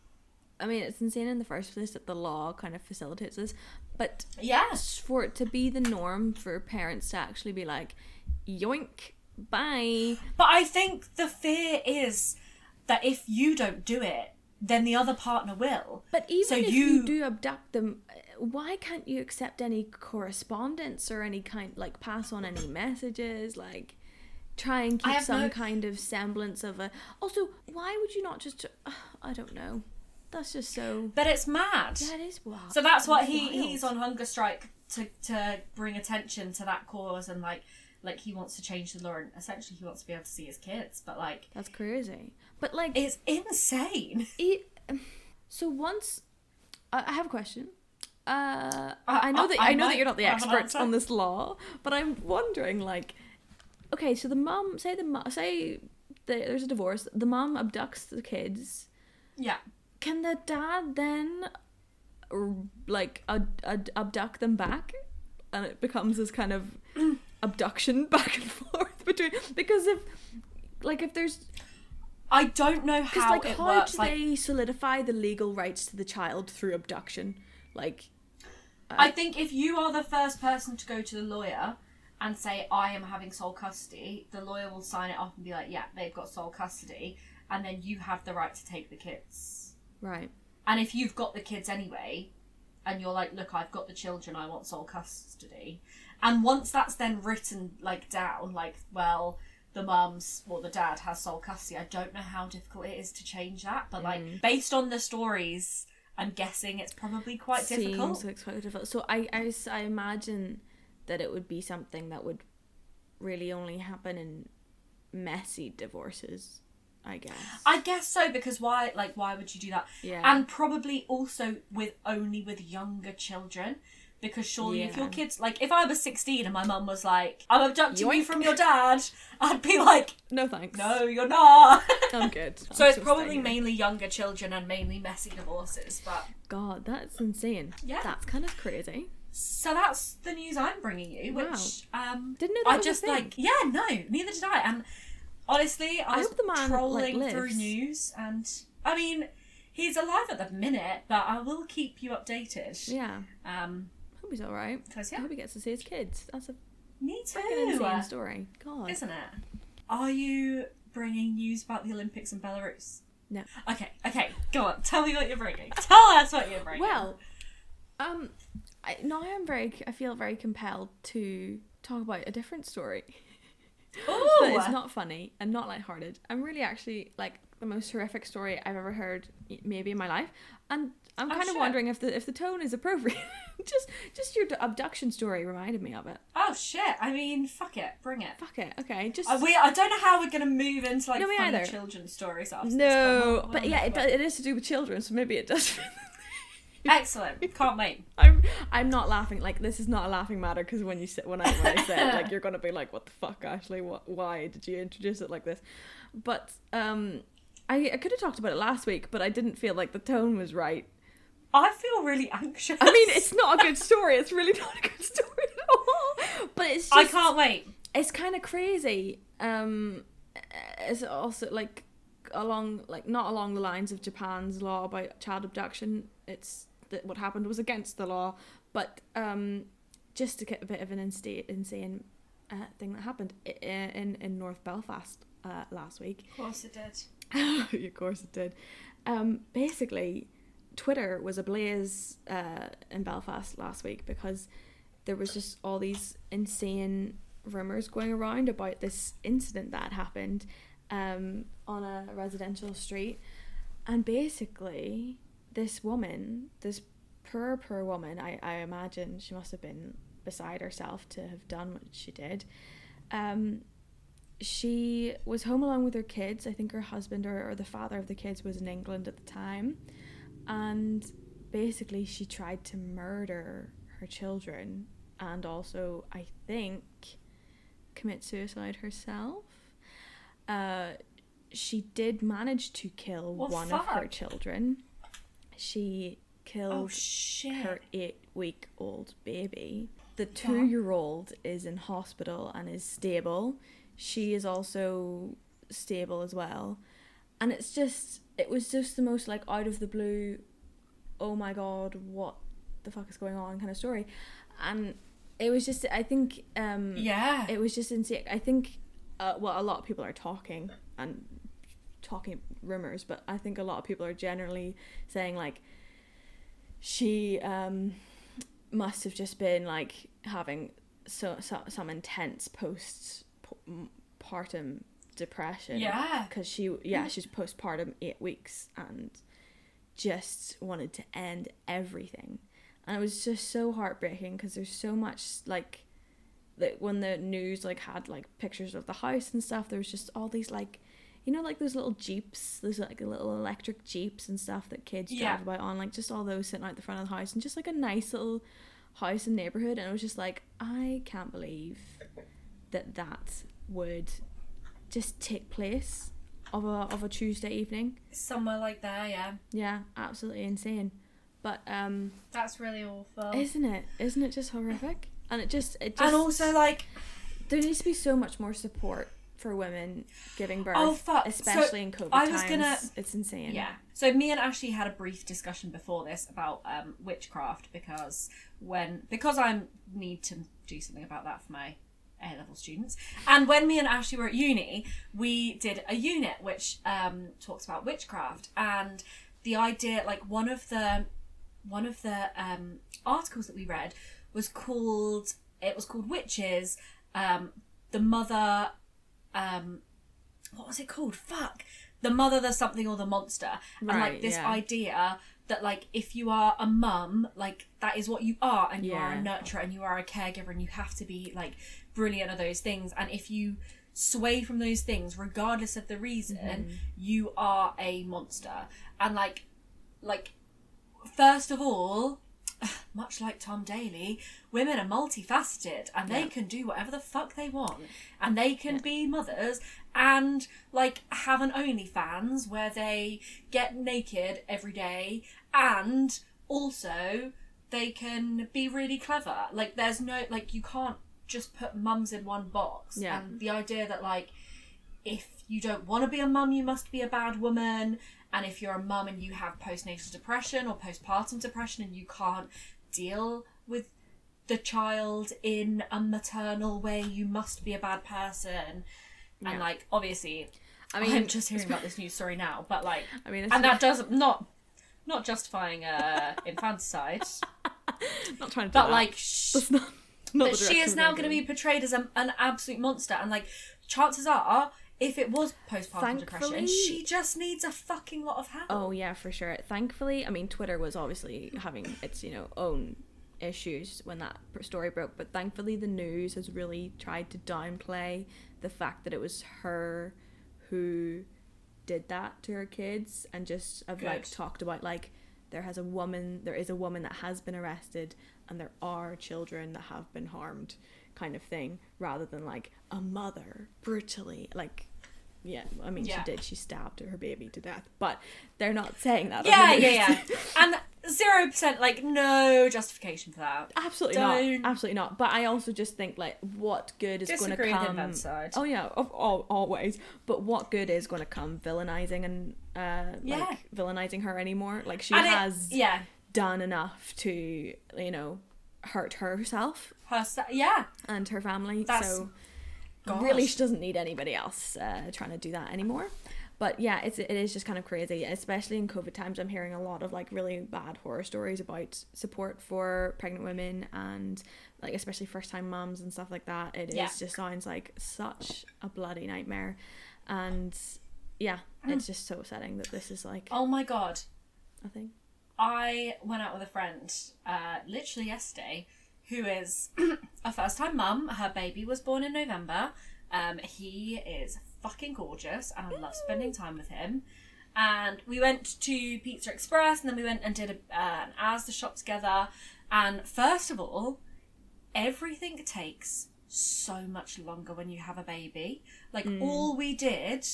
I mean, it's insane in the first place that the law kind of facilitates this, but yes, for it to be the norm for parents to actually be like, yoink, bye. but I think the fear is that if you don't do it, then the other partner will. But even So if you... you- do abduct them, uh, why can't you accept any correspondence or any kind, like, pass on any messages, like? Try and keep some no- kind of semblance of a. Also, why would you not just? uh, I don't know. That's just so. But it's mad. That is wild. So that's what he wild. he's on hunger strike to to bring attention to that cause and like like he wants to change the law and essentially he wants to be able to see his kids. But like That's crazy. But like, it's insane. *laughs* it. So once, I I have a question. Uh, I- I know that I I know that you're not the experts on this law, but I'm wondering, like, okay, so the mom, say the mom, say the, there's a divorce, the mom abducts the kids. Yeah. Can the dad then, like, ad- ad- abduct them back, and it becomes this kind of *clears throat* abduction *laughs* back and forth between because if, like, if there's I don't know how like it how works. do Like they solidify the legal rights to the child through abduction? Like, I uh, think if you are the first person to go to the lawyer and say I am having sole custody, the lawyer will sign it off and be like, yeah, they've got sole custody, and then you have the right to take the kids. right. And if you've got the kids anyway, and you're like, look, I've got the children, I want sole custody, and once that's then written like down, like, well, the mums or the dad has sole custody. I don't know how difficult it is to change that, but Mm. like based on the stories, I'm guessing it's probably quite difficult. Seems like it's quite difficult. So I, I, I imagine that it would be something that would really only happen in messy divorces. I guess. I guess so because why? Like, why would you do that? yeah. And probably also with only with younger children. Because surely, if your kids like, if I was sixteen and my mum was like, "I'm abducting you from your dad," I'd be like, no thanks. "No, you're not." *laughs* I'm good. so I'm it's probably mainly younger children and mainly messy divorces. But God, that's insane. Yeah. That's kind of crazy. so that's the news I'm bringing you, which um, Didn't know that I just thing. like. Yeah, no, neither did I. And honestly, I I was hope the man, like, trolling through news, and I mean, he's alive at the minute, but I will keep you updated. Yeah. Um, Hope he's all right. I yeah, hope he gets to see his kids. That's a me fucking insane story. God. Isn't it? Are you bringing news about the Olympics in Belarus? No. Okay, okay, go on. Tell me what you're bringing. Tell us what you're bringing. Well, um, I, now I'm very. I feel very compelled to talk about a different story, Ooh, *laughs* but it's not funny and not lighthearted. I'm really actually like the most horrific story I've ever heard, maybe in my life, and I'm Oh, kind of wondering if the if the tone is appropriate. *laughs* just just your abduction story reminded me of it. Oh shit! I mean, fuck it, bring it. Fuck it. Okay, just Uh, we, I don't know how we're gonna move into like No, funny either. children's stories after this. no, but we'll yeah, it, it is to do with children, so maybe it does. *laughs* Excellent. Can't wait. *laughs* I'm I'm not laughing. Like this is not a laughing matter because when you said when I when I said like you're gonna be like what the fuck Ashley what why did you introduce it like this, but um I I could have talked about it last week but I didn't feel like the tone was right. I feel really anxious. I mean it's not a good *laughs* story. It's really not a good story at all. But it's just I can't wait. it's kind of crazy. Um, it's also like along like not along the lines of Japan's law about child abduction. It's that what happened was against the law, but um, just to get a bit of an insane insane uh, thing that happened i- i- in in North Belfast uh, last week. Of course it did. *laughs* of course it did. Um, basically, Twitter was ablaze uh, in Belfast last week because there was just all these insane rumors going around about this incident that happened um, on a residential street, and basically, this woman, this poor poor woman, I I imagine she must have been beside herself to have done what she did. Um, she was home alone with her kids. I think her husband or, or the father of the kids was in England at the time. And basically, she tried to murder her children and also, I think, commit suicide herself. Uh, she did manage to kill Well, one of her children. She Oh killed shit. her eight week old baby. The two year old is in hospital and is stable. She is also stable as well. And it's just, it was just the most like out of the blue, oh my god, what the fuck is going on kind of story. And it was just, I think, um, Yeah. it was just insane. I think, uh, well, a lot of people are talking and talking rumors, but I think a lot of people are generally saying like she um must have just been like having so, so some intense post partum depression. Yeah. because she yeah mm. she's postpartum eight weeks and just wanted to end everything, and it was just so heartbreaking because there's so much like that when the news like had like pictures of the house and stuff there was just all these like you know like those little jeeps those like little electric jeeps and stuff that kids Yeah. drive about on like just all those sitting out the front of the house and just like a nice little house and neighborhood and it was just like i can't believe that that would just take place of a of a tuesday evening Somewhere like there, yeah. yeah absolutely insane but um That's really awful. isn't it isn't it just horrific and it just it just and also like there needs to be so much more support for women giving birth, Oh, fuck. So, especially in COVID I was times. gonna- It's insane. Yeah. So me and Ashley had a brief discussion before this about um, witchcraft because when because I need to do something about that for my A level students, and when me and Ashley were at uni, we did a unit which um, talks about witchcraft and the idea. Like one of the one of the um, articles that we read was called it was called witches. Um, the mother um, what was it called? Fuck, the mother, the something, or the monster, and like this yeah. idea that like if you are a mum, like that is what you are, and you are a nurturer, and you are a caregiver, and you have to be like brilliant at those things, and if you sway from those things regardless of the reason Mm-hmm. you are a monster and like like first of all *sighs* much like Tom Daley, women are multifaceted and they Yeah. can do whatever the fuck they want. And they can be mothers and like have an OnlyFans where they get naked every day and also they can be really clever. Like there's no like you can't just put mums in one box. Yeah. And the idea that like if you don't want to be a mum, you must be a bad woman. And if you're a mum and you have postnatal depression or postpartum depression and you can't deal with the child in a maternal way, you must be a bad person. And like, obviously, I mean, am just hearing about this news story now, but like, I mean, and that does not not justifying uh, *laughs* infanticide, *laughs* not trying to. but that. like, sh- That's not. not *laughs* but she is now going to be portrayed as a, an absolute monster, and like, chances are, if it was postpartum depression, she just needs a fucking lot of help. Oh yeah, for sure. Thankfully, I mean, Twitter was obviously having its you know own issues when that story broke, but thankfully the news has really tried to downplay the fact that it was her who did that to her kids and just have like talked about like there has a woman there is a woman that has been arrested and there are children that have been harmed kind of thing rather than like a mother brutally like yeah i mean Yeah. she did she stabbed her baby to death but they're not saying that yeah, *laughs* yeah, yeah, and zero percent, like, no justification for that. absolutely Don't- not absolutely not but i also just think like what good is going to come infanticide. oh yeah of, all, always but what good is going to come villainizing and uh Yeah. like villainizing her anymore like she And it- has yeah, done enough to you know hurt herself her, yeah, and her family. That's- so God. really she doesn't need anybody else uh, trying to do that anymore. But yeah it's it is just kind of crazy especially in covid times. I'm hearing a lot of like really bad horror stories about support for pregnant women and like especially first time moms and stuff like that. It Yeah. just sounds like such a bloody nightmare. And yeah it's just so upsetting that this is like Oh my god, I thing I went out with a friend uh, literally yesterday who is *clears throat* a first time mum. Her baby was born in November. Um, he is fucking gorgeous and I love spending time with him. And we went to Pizza Express and then we went and did a, uh, an Asda shop together. And first of all, everything takes so much longer when you have a baby. Like all we did,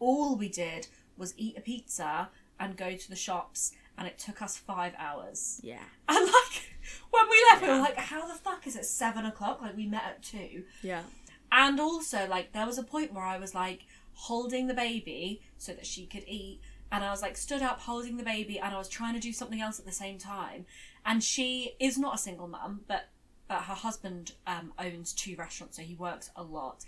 all we did was eat a pizza and go to the shops, and it took us five hours. yeah And like *laughs* when we left, we were like, "How the fuck is it seven o'clock?" Like we met at two. yeah And also, like, there was a point where I was like holding the baby so that she could eat. And I was like stood up holding the baby and I was trying to do something else at the same time. And she is not a single mum, but but her husband um, owns two restaurants, so he works a lot.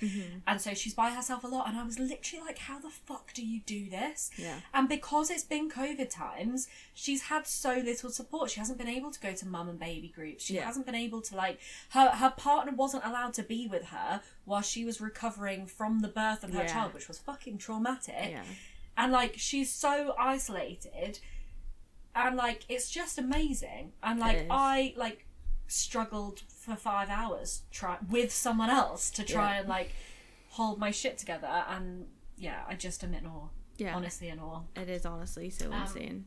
And so she's by herself a lot. And I was literally like, how the fuck do you do this? Yeah. And because it's been COVID times, she's had so little support. She hasn't been able to go to mum and baby groups. She Yeah. hasn't been able to like her her partner wasn't allowed to be with her while she was recovering from the birth of her Yeah. child, which was fucking traumatic. yeah And like she's so isolated and like it's just amazing. And like. I like struggled for five hours try with someone else to try Yeah. and like hold my shit together and yeah, I just am in awe. yeah Honestly in awe. It is honestly so Um, insane.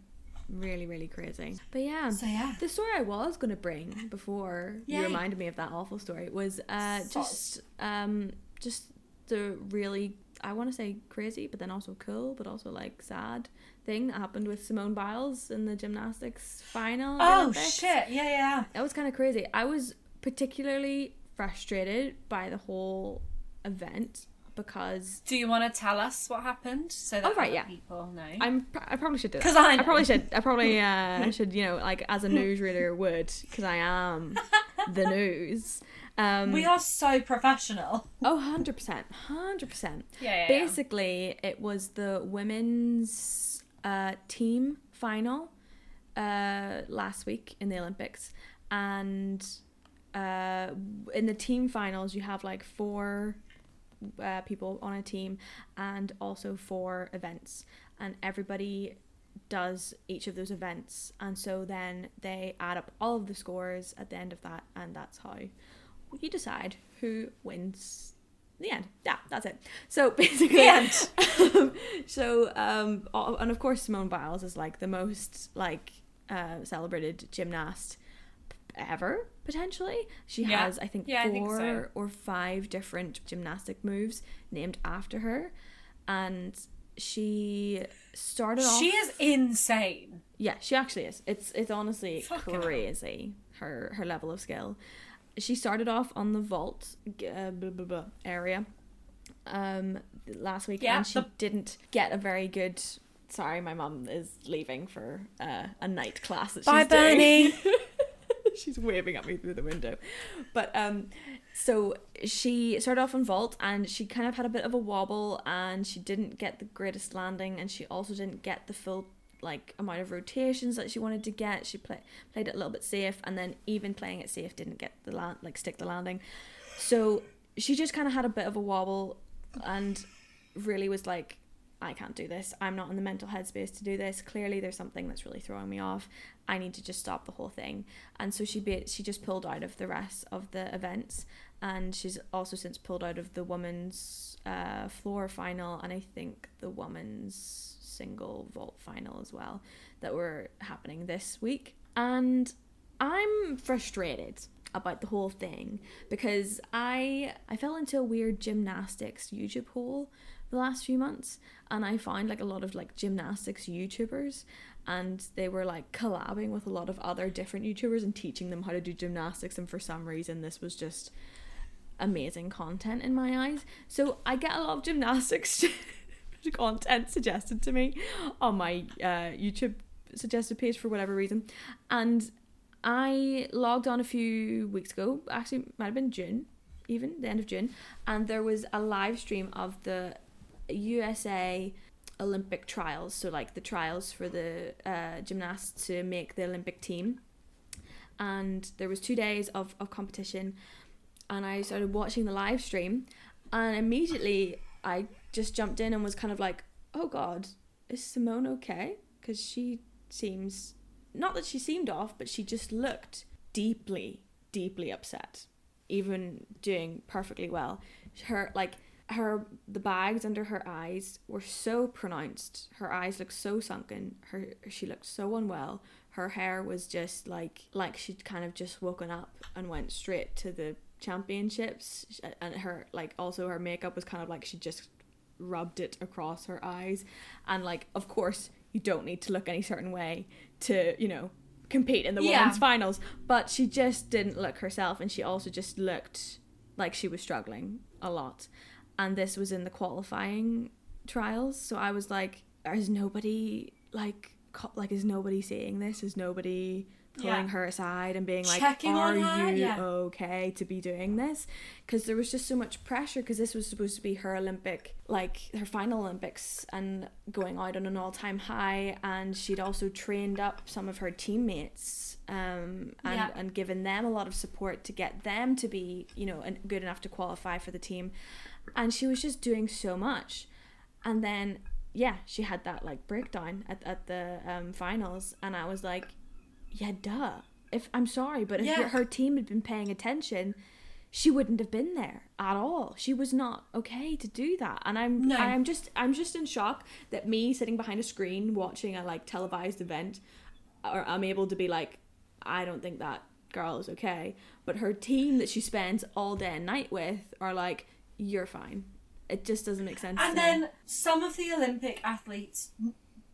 Really, really crazy. But yeah. So yeah. The story I was to bring before Yay. you reminded me of that awful story was uh, just um, just the really I want to say crazy, but then also cool, but also like sad thing that happened with Simone Biles in the gymnastics final. Oh Olympics. shit! Yeah, yeah. That was kind of crazy. I was particularly frustrated by the whole event because Do you want to tell us what happened so that Oh, right, yeah. people know? I'm I probably should do that. 'Cause I I probably should. I probably *laughs* uh, should. You know, like as a newsreader would, because I am the *laughs* news. Um, we are so professional. oh, 100 percent, hundred percent. Yeah, yeah. Basically, it was the women's uh, team final uh, last week in the Olympics, and uh, in the team finals, you have like four uh, people on a team and also four events, and everybody does each of those events, and so then they add up all of the scores at the end of that, and that's how you decide who wins the end. Yeah, that's it. So *laughs* basically, The end. *laughs* um, so um, and of course Simone Biles is like the most like uh, celebrated gymnast ever potentially. She Yeah. has I think Yeah, I four think so. or five different gymnastic moves named after her, and she started off. She is insane. Yeah, she actually is. It's it's honestly Fucking crazy her her level of skill. She started off on the vault uh, blah, blah, blah, area um last week Yeah, and she the- didn't get a very good sorry my mum is leaving for uh, a night class that Bye, she's. Bernie. *laughs* she's waving at me through the window but um so she started off on vault and she kind of had a bit of a wobble and she didn't get the greatest landing and she also didn't get the full like amount of rotations that she wanted to get she play, played it a little bit safe and then even playing it safe didn't get the land like stick the landing so she just kind of had a bit of a wobble and really was like I can't do this. I'm not in the mental headspace to do this. Clearly, there's something that's really throwing me off. I need to just stop the whole thing. And so she be- she just pulled out of the rest of the events, and she's also since pulled out of the women's uh, floor final, and I think the women's single vault final as well that were happening this week. And I'm frustrated about the whole thing because I I fell into a weird gymnastics YouTube hole the last few months and I found like a lot of like gymnastics YouTubers and they were like collabing with a lot of other different YouTubers and teaching them how to do gymnastics and for some reason this was just amazing content in my eyes. So I get a lot of gymnastics *laughs* *laughs* content suggested to me on my uh, YouTube suggested page for whatever reason. And I logged on a few weeks ago, actually might have been June, even the end of June, and there was a live stream of the USA Olympic trials, so like the trials for the uh, gymnasts to make the Olympic team. And there was two days of, of competition and I started watching the live stream and immediately I just jumped in and was kind of like, "Oh god, is Simone okay?" cuz she seems not that she seemed off, but she just looked deeply deeply upset even doing perfectly well. Her like her the bags under her eyes were so pronounced. Her eyes looked so sunken. Her she looked so unwell. Her hair was just like like she'd kind of just woken up and went straight to the championships and her like also her makeup was kind of like she just rubbed it across her eyes. And like of course you don't need to look any certain way to you know compete in the Yeah. women's finals. But she just didn't look herself and she also just looked like she was struggling a lot. And this was in the qualifying trials. So i was like is nobody like co- like is nobody seeing this? Is nobody pulling Yeah. her aside and being like Checking are on you Yeah. okay to be doing this because there was just so much pressure because this was supposed to be her olympic like her final olympics and going out on an all-time high and she'd also trained up some of her teammates um and, Yeah. and given them a lot of support to get them to be you know good enough to qualify for the team and she was just doing so much and then yeah she had that like breakdown at, at the um finals and i was like yeah duh if i'm sorry but if Yeah. her team had been paying attention she wouldn't have been there at all she was not okay to do that and i'm No. i'm just i'm just in shock that me sitting behind a screen watching a like televised event uh, or i'm able to be like i don't think that girl is okay but her team that she spends all day and night with are like you're fine it just doesn't make sense And to me. then some of the Olympic athletes,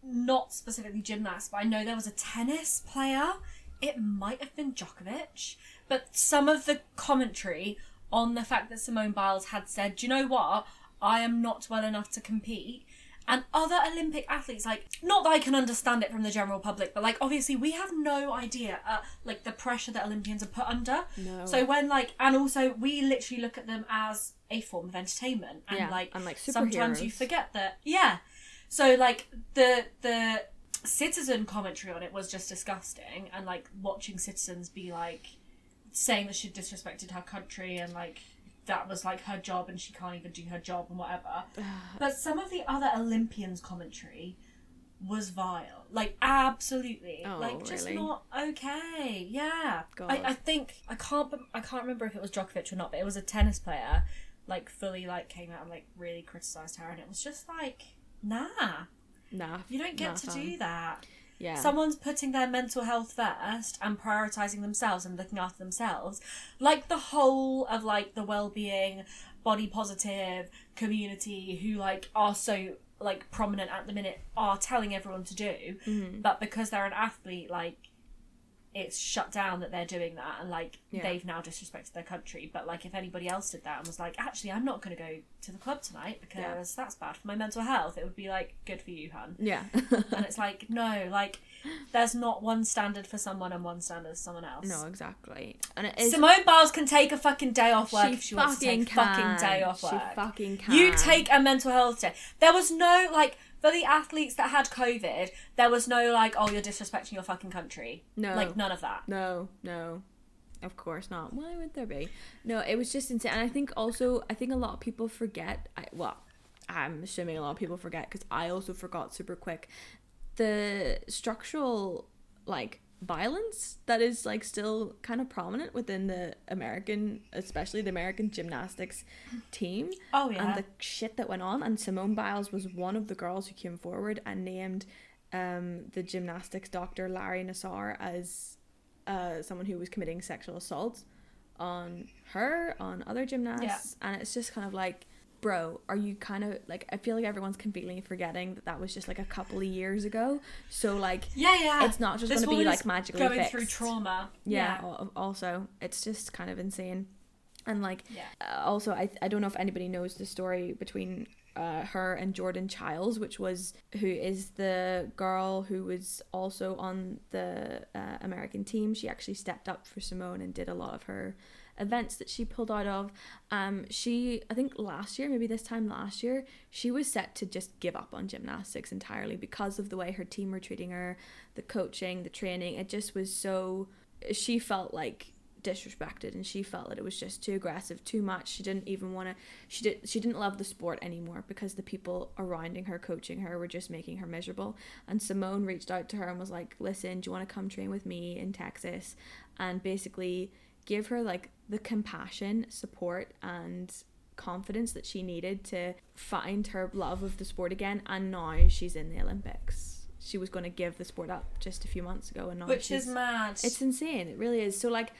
not specifically gymnasts, but I know there was a tennis player. It might have been Djokovic, but some of the commentary on the fact that Simone Biles had said, "Do you know what? I am not well enough to compete." And other Olympic athletes, like, not that I can understand it from the general public, but like, obviously, we have no idea, uh, like, the pressure that Olympians are put under. No. So when, like, and also, we literally look at them as a form of entertainment, and Yeah, like, and, like, sometimes you forget that yeah so like the the citizen commentary on it was just disgusting and like watching citizens be like saying that she disrespected her country and like that was like her job and she can't even do her job and whatever. *sighs* but some of the other Olympians' commentary was vile. Like absolutely. Oh, like just really? not okay. Yeah. I, I think I can't I can't remember if it was Djokovic or not, but it was a tennis player like fully like came out and like really criticized her and it was just like nah. Nah. You don't get nah, to do that. Yeah. Someone's putting their mental health first and prioritizing themselves and looking after themselves. Like the whole of like the well-being, body positive community who like are so like prominent at the minute are telling everyone to do, Mhm. but because they're an athlete, like it's shut down that they're doing that and like Yeah. they've now disrespected their country. But like if anybody else did that and was like, actually, I'm not going to go to the club tonight because Yeah. that's bad for my mental health, it would be like good for you, hun Yeah. *laughs* and it's like no like *laughs* there's not one standard for someone and one standard for someone else no, exactly. And it is. Simone Biles can take a fucking day off work she if she wants to take a fucking day off She fucking can. you take a mental health day there was no like for the athletes that had covid there was no like oh you're disrespecting your fucking country No. like none of that No, no. Of course not. Why would there be? No, it was just insane. And I think also, I think a lot of people forget. I, well, I'm assuming a lot of people forget because I also forgot super quick the structural like violence that is like still kind of prominent within the American, especially the American gymnastics team oh yeah and the shit that went on. And Simone Biles was one of the girls who came forward and named um, the gymnastics doctor Larry Nassar as uh, someone who was committing sexual assault on her, on other gymnasts, and it's just kind of like. Bro, are you kind of like? I feel like everyone's completely forgetting that that was just like a couple of years ago. So like, yeah yeah it's not just going to be like magically going fixed. through trauma Yeah. al- Also, it's just kind of insane, and like yeah uh, also I I don't know if anybody knows the story between uh, her and Jordan Chiles, which was who is the girl who was also on the uh, American team. She actually stepped up for Simone and did a lot of her events that she pulled out of. Um, she I think last year, maybe this time last year, she was set to just give up on gymnastics entirely because of the way her team were treating her, the coaching, the training. It just was so. She felt like disrespected and she felt that it was just too aggressive too much she didn't even want to she did she didn't love the sport anymore because the people surrounding her coaching her were just making her miserable and simone reached out to her and was like listen do you want to come train with me in texas and basically give her like the compassion support and confidence that she needed to find her love of the sport again and now she's in the olympics she was going to give the sport up just a few months ago and now which is mad it's insane. It really is. So like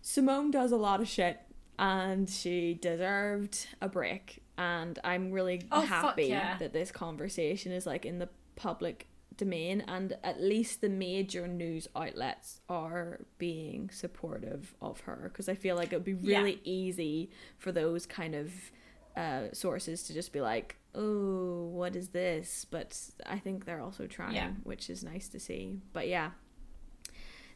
Simone does a lot of shit and she deserved a break and I'm really Oh, happy yeah. that this conversation is like in the public domain and at least the major news outlets are being supportive of her because I feel like it would be Yeah. really easy for those kind of uh, sources to just be like, oh, what is this? But I think they're also trying, Yeah. which is nice to see. But yeah,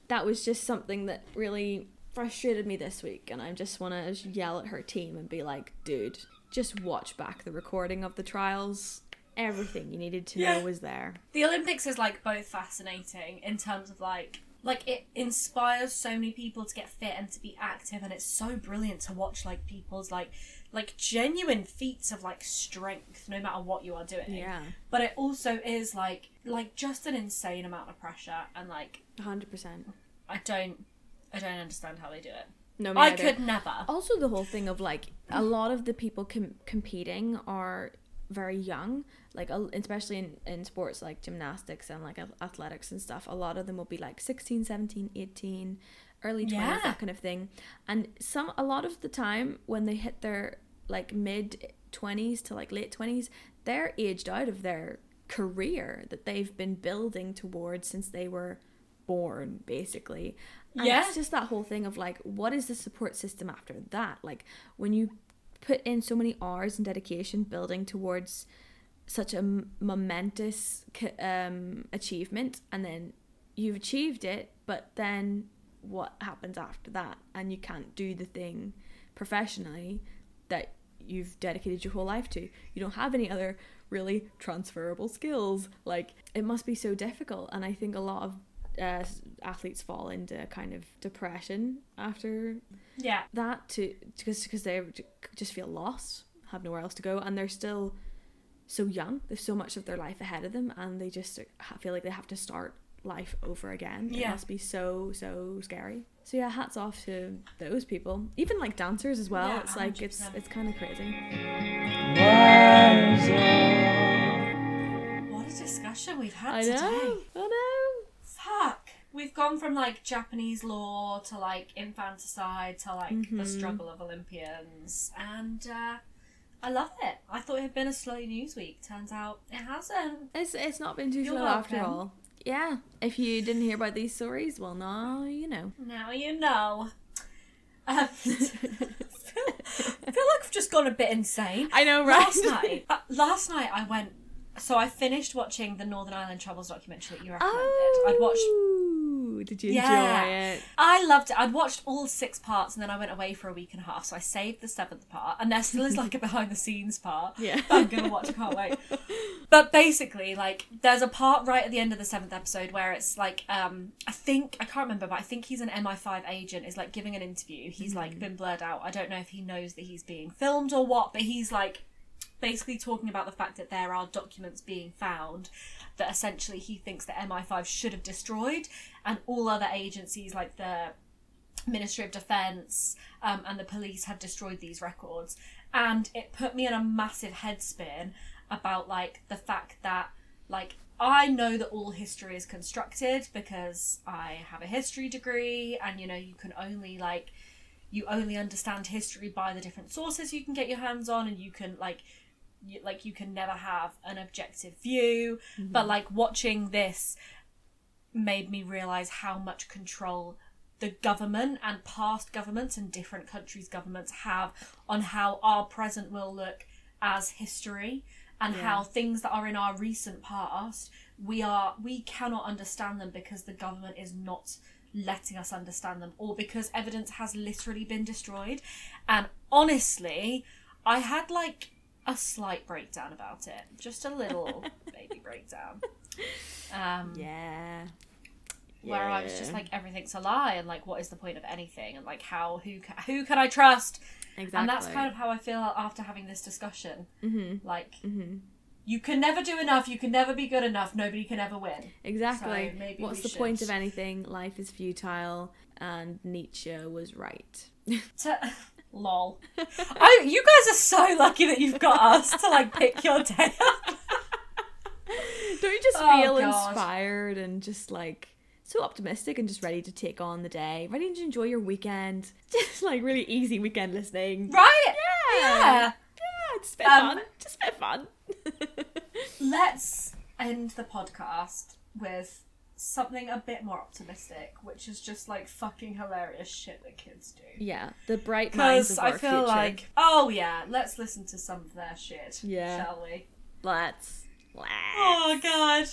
that was just something that really frustrated me this week. And I just want to yell at her team and be like, dude, just watch back the recording of the trials. Everything you needed to know was there. the Olympics is like both fascinating in terms of like like it inspires so many people to get fit and to be active and it's so brilliant to watch like people's like like genuine feats of like strength no matter what you are doing. Yeah, but it also is like like just an insane amount of pressure and like 100%. i don't i don't understand how they do it. No, i could never. Also the whole thing of like a lot of the people com- competing are very young like especially in, in sports like gymnastics and like athletics and stuff a lot of them will be like 16 17 18 early 20s Yeah. that kind of thing and some a lot of the time when they hit their like mid 20s to like late 20s they're aged out of their career that they've been building towards since they were born basically and Yeah. it's just that whole thing of like what is the support system after that like when you put in so many hours and dedication building towards such a momentous um, achievement and then you've achieved it but then what happens after that? And you can't do the thing professionally that you've dedicated your whole life to. You don't have any other really transferable skills. Like it must be so difficult and i think a lot of uh, athletes fall into kind of depression after Yeah. that to because because they just feel lost, have nowhere else to go, and they're still so young. There's so much of their life ahead of them, and they just feel like they have to start life over again. It Yeah. must be so so scary. So yeah, hats off to those people. Even like dancers as well. Yeah, it's like it's 100%. it's kind of crazy. What a discussion we've had I today. know. I know. We've gone from like Japanese law to like infanticide to like the Mhm. struggle of Olympians, and uh, I love it. I thought it had been a slow news week. Turns out it hasn't. It's it's not been too You're slow after all. Yeah. If you didn't hear about these stories, well, now you know. Now you know. Um, I feel like I've just gone a bit insane. I know, right? Last night, *laughs* uh, last night I went. So I finished watching the Northern Ireland Troubles documentary that you recommended. I'd watched Did you Yeah. enjoy it? I loved it. I'd watched all six parts and then I went away for a week and a half, so I saved the seventh part, and there still is like a behind the scenes part. Yeah. I'm gonna watch, I can't wait. *laughs* But basically, like, there's a part right at the end of the seventh episode where it's like, um, I think I can't remember, but I think he's an MI5 agent, is like giving an interview. He's like been blurred out. I don't know if he knows that he's being filmed or what, but he's like basically talking about the fact that there are documents being found that essentially he thinks that MI5 should have destroyed, and all other agencies like the Ministry of Defence um, and the police have destroyed these records. And it put me in a massive headspin about like the fact that like I know that all history is constructed because I have a history degree and you know you can only like you only understand history by the different sources you can get your hands on and you can like like you can never have an objective view. Mm-hmm. But like watching this made me realize how much control the government and past governments and different countries' governments have on how our present will look as history and Yeah. how things that are in our recent past we are we cannot understand them because the government is not letting us understand them or because evidence has literally been destroyed. And honestly i had like a slight breakdown about it just a little *laughs* baby breakdown um Yeah. where I was just like everything's a lie and like what is the point of anything and like how who ca- who can I trust Exactly. and that's kind of how I feel after having this discussion Mm-hmm. like Mm-hmm. you can never do enough you can never be good enough nobody can ever win Exactly. So What's the point of anything? Life is futile, and Nietzsche was right. to lol I you guys are so lucky that you've got us to like pick your *laughs* day up Don't you just Oh, feel God. inspired and just like so optimistic and just ready to take on the day, ready to enjoy your weekend? *laughs* Just like really easy weekend listening. right Yeah. yeah Yeah, just a bit Um, fun. Just a bit fun. *laughs* let's end the podcast with something a bit more optimistic which is just like fucking hilarious shit that kids do yeah, the bright minds Because of I our feel future. like, oh yeah, let's listen to some of their shit, Yeah. shall we? let's let's. Oh god,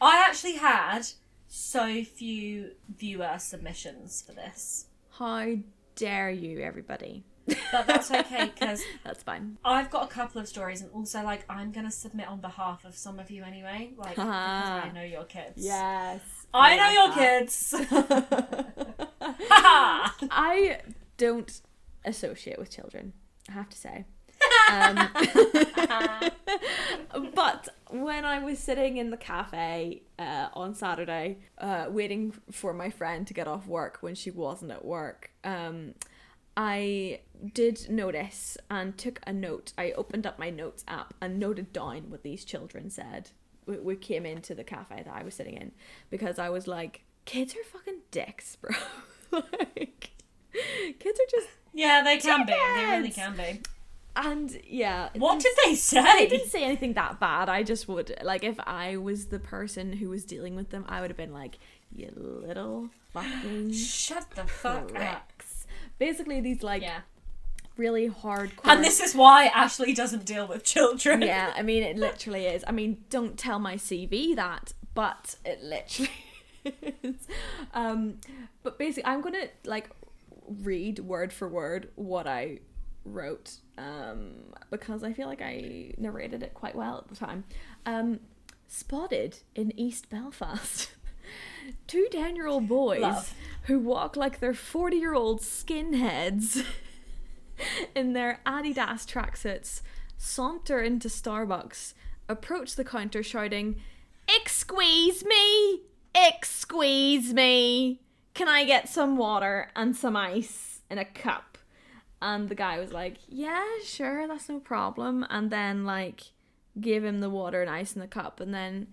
I actually had so few viewer submissions for this, How dare you, everybody? But that's okay because *laughs* That's fine. I've got a couple of stories, and also like I'm gonna submit on behalf of some of you anyway, like because I know your kids. Yes. I know your kids. *laughs* I don't associate with children, I have to say. Um, *laughs* but when I was sitting in the cafe uh, on Saturday, uh, waiting for my friend to get off work when she wasn't at work, um, I did notice and took a note. I opened up my notes app and noted down what these children said. We, we came into the cafe that I was sitting in because I was like, kids are fucking dicks, *laughs* bro. like, kids are just. yeah, they can be. They really can be. And yeah. What did they say? they didn't say anything that bad. I just would like if I was the person who was dealing with them, I would have been like, "You little fucking Shut the fuck up. Pricks." Basically, these like Yeah. really hardcore. And this is why Ashley doesn't deal with children. yeah, I mean, it *laughs* literally is. I mean, don't tell my CV that, but it literally *laughs* is. Um, but basically, I'm gonna like read word for word what I wrote um, because I feel like I narrated it quite well at the time. Um, spotted in East Belfast. *laughs* two 10 year old boys Love. who walk like they're 40 year old skinheads *laughs* in their Adidas tracksuits saunter into Starbucks, approach the counter shouting, Excuse me! Excuse me! Can I get some water and some ice in a cup? And the guy was like, Yeah, sure, that's no problem. And then, like, gave him the water and ice in the cup. And then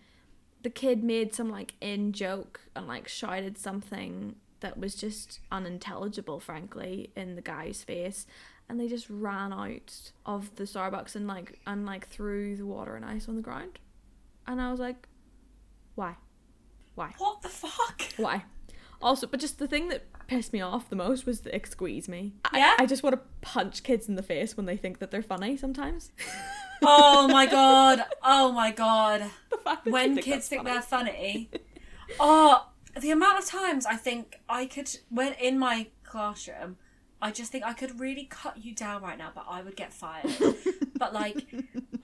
the kid made some, like, in joke and, like, shouted something that was just unintelligible, frankly, in the guy's face. And they just ran out of the Starbucks and, like, and, like, threw the water and ice on the ground. And I was like, Why? Why? What the fuck? Why? Also, but just the thing that pissed me off the most was the excuse me. I- Yeah? I, just want to punch kids in the face when they think that they're funny sometimes. *laughs* Oh my god. Oh my god. *laughs* the fact that When they kids think funny. they're funny. *laughs* Oh, the amount of times I think I could, when in my classroom, I just think I could really cut you down right now, but I would get fired. but like,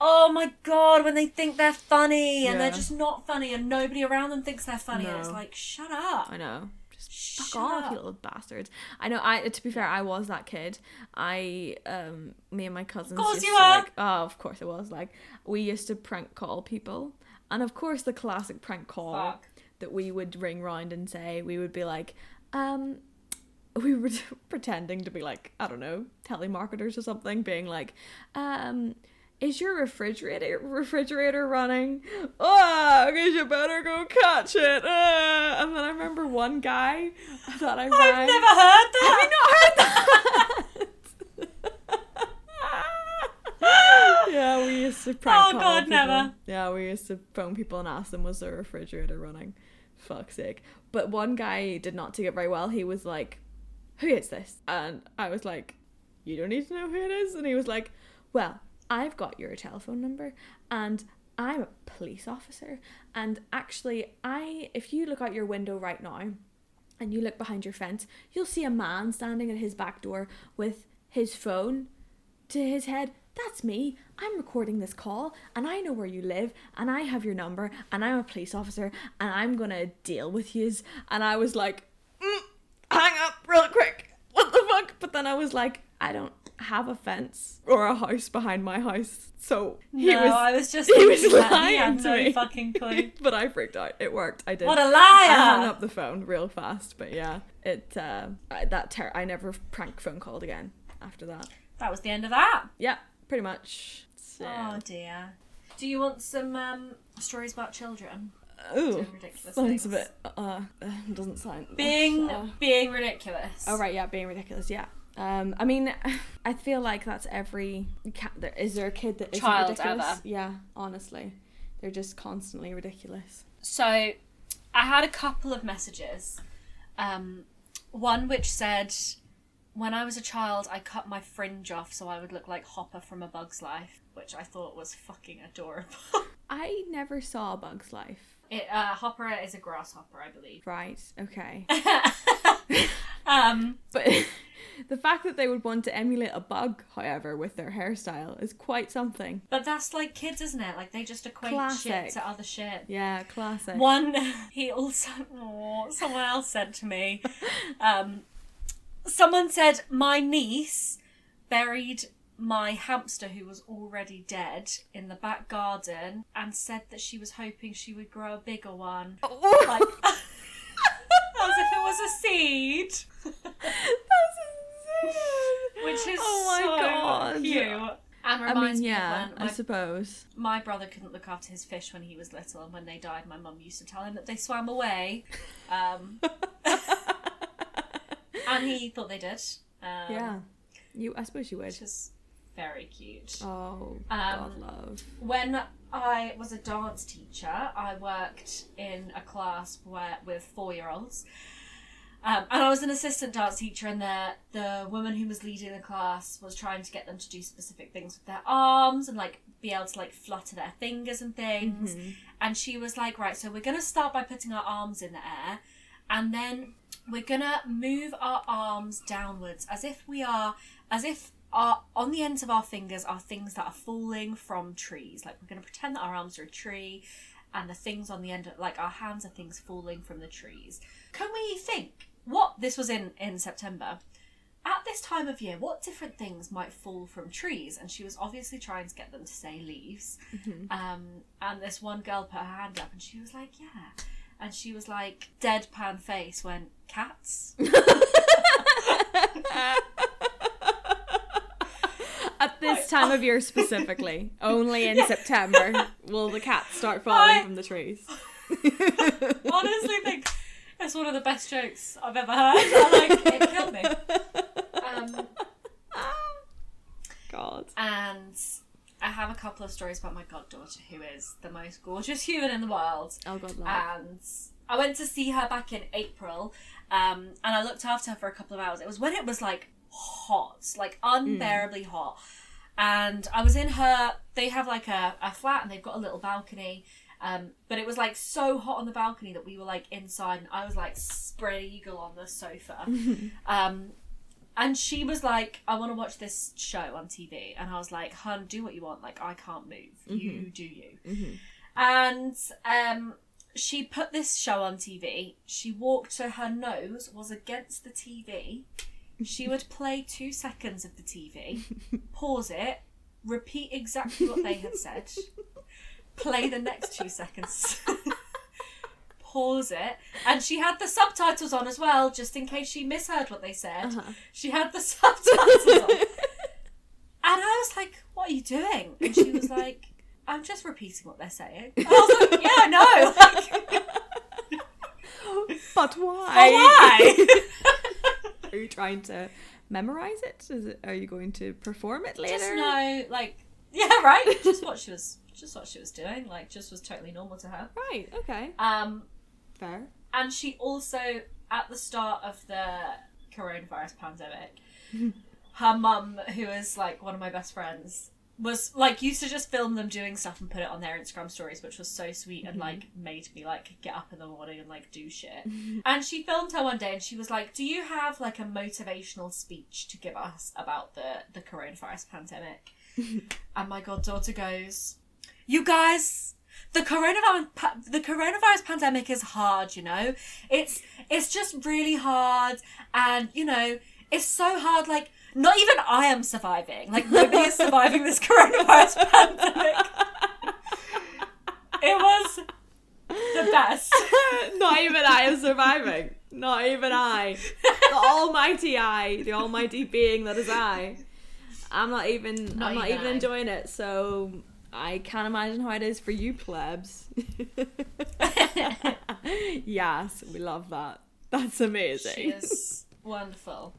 oh my god, when they think they're funny and they're just not funny and nobody around them thinks they're funny, and it's like, shut up. I know. Just fuck Shut off, up. you little bastards. I know. I to be fair, I was that kid. I um, me and my cousins. Of course you are. Like, oh, of course it was. Like we used to prank call people, and of course the classic prank call Fuck. that we would ring round and say we would be like, um, we were *laughs* pretending to be like I don't know telemarketers or something, being like, um. Is your refrigerator refrigerator running? Oh, I guess you better go catch it. Uh, and then I remember one guy that I I've never heard that. Have you not heard that? *laughs* yeah, we used to prank Oh, God, people. never. Yeah, we used to phone people and ask them was their refrigerator running. Fuck's sake. But one guy did not take it very well. He was like, "Who is this?" And I was like, "You don't need to know who it is." And he was like, "Well, I've got your telephone number and." I'm a police officer, and actually, I if you look out your window right now, and you look behind your fence, you'll see a man standing at his back door with his phone to his head. That's me. I'm recording this call and I know where you live and I have your number and I'm a police officer and I'm gonna deal with yous. And I was like, mm, hang up real quick. What the fuck? But then I was like, I don't have a fence or a house behind my house. So he no, was I was just he was lying to no me. fucking *laughs* clue. but I freaked out. It worked. I did. What a I hung liar! up the phone real fast, but yeah, it uh, I, that ter- I never prank phone called again after that. That was the end of that. Yeah, pretty much. So, Oh dear. Do you want some um, stories about children? ooh, ridiculous sounds things. a bit. Uh, uh, doesn't sound. Being uh, being ridiculous. oh right, yeah, being ridiculous. Yeah. Um, I mean, *laughs* I feel like that's every. Is there a kid that isn't Child ridiculous? ever. Yeah, honestly, they're just constantly ridiculous. So, I had a couple of messages. Um, one which said, "When I was a child, I cut my fringe off so I would look like Hopper from A Bug's Life," which I thought was fucking adorable. *laughs* I never saw a Bug's Life. it, uh, Hopper is a grasshopper, I believe. Right. Okay. *laughs* um, But *laughs* the fact that they would want to emulate a bug, however, with their hairstyle is quite something. but that's like kids, isn't it? Like they just equate Classic. shit to other shit. Yeah, classic. One, *laughs* he also, oh, someone else said to me, um, someone said, my niece buried my hamster who was already dead in the back garden and said that she was hoping she would grow a bigger one. *laughs* Like, as if it was a seed. *laughs* That's insane. Which is oh my so god. cute. And I reminds mean, me yeah, of when I suppose. my brother couldn't look after his fish when he was little, and when they died, my mum used to tell him that they swam away. Um, *laughs* and he thought they did. Um, yeah, you. I suppose you would. Which is very cute. Oh, Um, God love. When I was a dance teacher, I worked in a class where with four year olds. Um, and I was an assistant dance teacher, and the the woman who was leading the class was trying to get them to do specific things with their arms and like be able to like flutter their fingers and things. Mhm. And she was like, "Right, so we're gonna start by putting our arms in the air, and then we're gonna move our arms downwards as if we are, as if our on the ends of our fingers are things that are falling from trees. Like we're gonna pretend that our arms are a tree." And the things on the end, like our hands are things falling from the trees. Can we think what this was in in September? At this time of year, what different things might fall from trees? And she was obviously trying to get them to say leaves. Um, and this one girl put her hand up and she was like, Yeah. And she was like, deadpan face went, Cats? *laughs* *laughs* This time of year specifically, *laughs* only in September will the cats start falling I- from the trees. *laughs* honestly think it's one of the best jokes I've ever heard. I, like it killed me. Um, *laughs* God. and I have a couple of stories about my goddaughter, who is the most gorgeous human in the world. Oh God, love. And I went to see her back in April, um, and I looked after her for a couple of hours. It was when it was like hot, like unbearably hot. And I was in her. They have like a, a flat, and they've got a little balcony. Um, but it was like so hot on the balcony that we were like inside, and I was like spread eagle on the sofa. *laughs* um, and she was like, "I want to watch this show on TV," and I was like, "Hun, do what you want. Like, I can't move. You do you." And um, she put this show on TV. She walked to her nose was against the TV. She would play two seconds of the TV, *laughs* pause it, repeat exactly what they had said, play the next two seconds, *laughs* pause it, and she had the subtitles on as well, just in case she misheard what they said. Uh-huh. She had the *laughs* subtitles on. And I was like, What are you doing? And she was like, I'm just repeating what they're saying. And I was like, Yeah, I know. Like, But why? but why? Are you trying to memorize it? Is it? Are you going to perform it later? just know, like, *laughs* yeah, right. Just what she was, just what she was doing. Like, just was totally normal to her. Right. Okay. Um, Fair. and she also, at the start of the coronavirus pandemic, *laughs* her mum, who is like one of my best friends, was like used to just film them doing stuff and put it on their Instagram stories, which was so sweet and mm-hmm. like made me like get up in the morning and like do shit. *laughs* and she filmed her one day and she was like, "Do you have like a motivational speech to give us about the the coronavirus pandemic?" *laughs* and my goddaughter goes, "You guys." The coronavirus, pa- the coronavirus pandemic is hard, you know. It's it's just really hard, and you know, it's so hard. Like, not even I am surviving. Like, nobody is surviving this coronavirus *laughs* pandemic. It was the best. *laughs* Not even I am surviving. Not even I. The almighty I. The almighty being that is I. I'm not even. Not I'm not even even enjoying it. So I can't imagine how it is for you plebs. *laughs* yes, we love that. That's amazing. She is wonderful.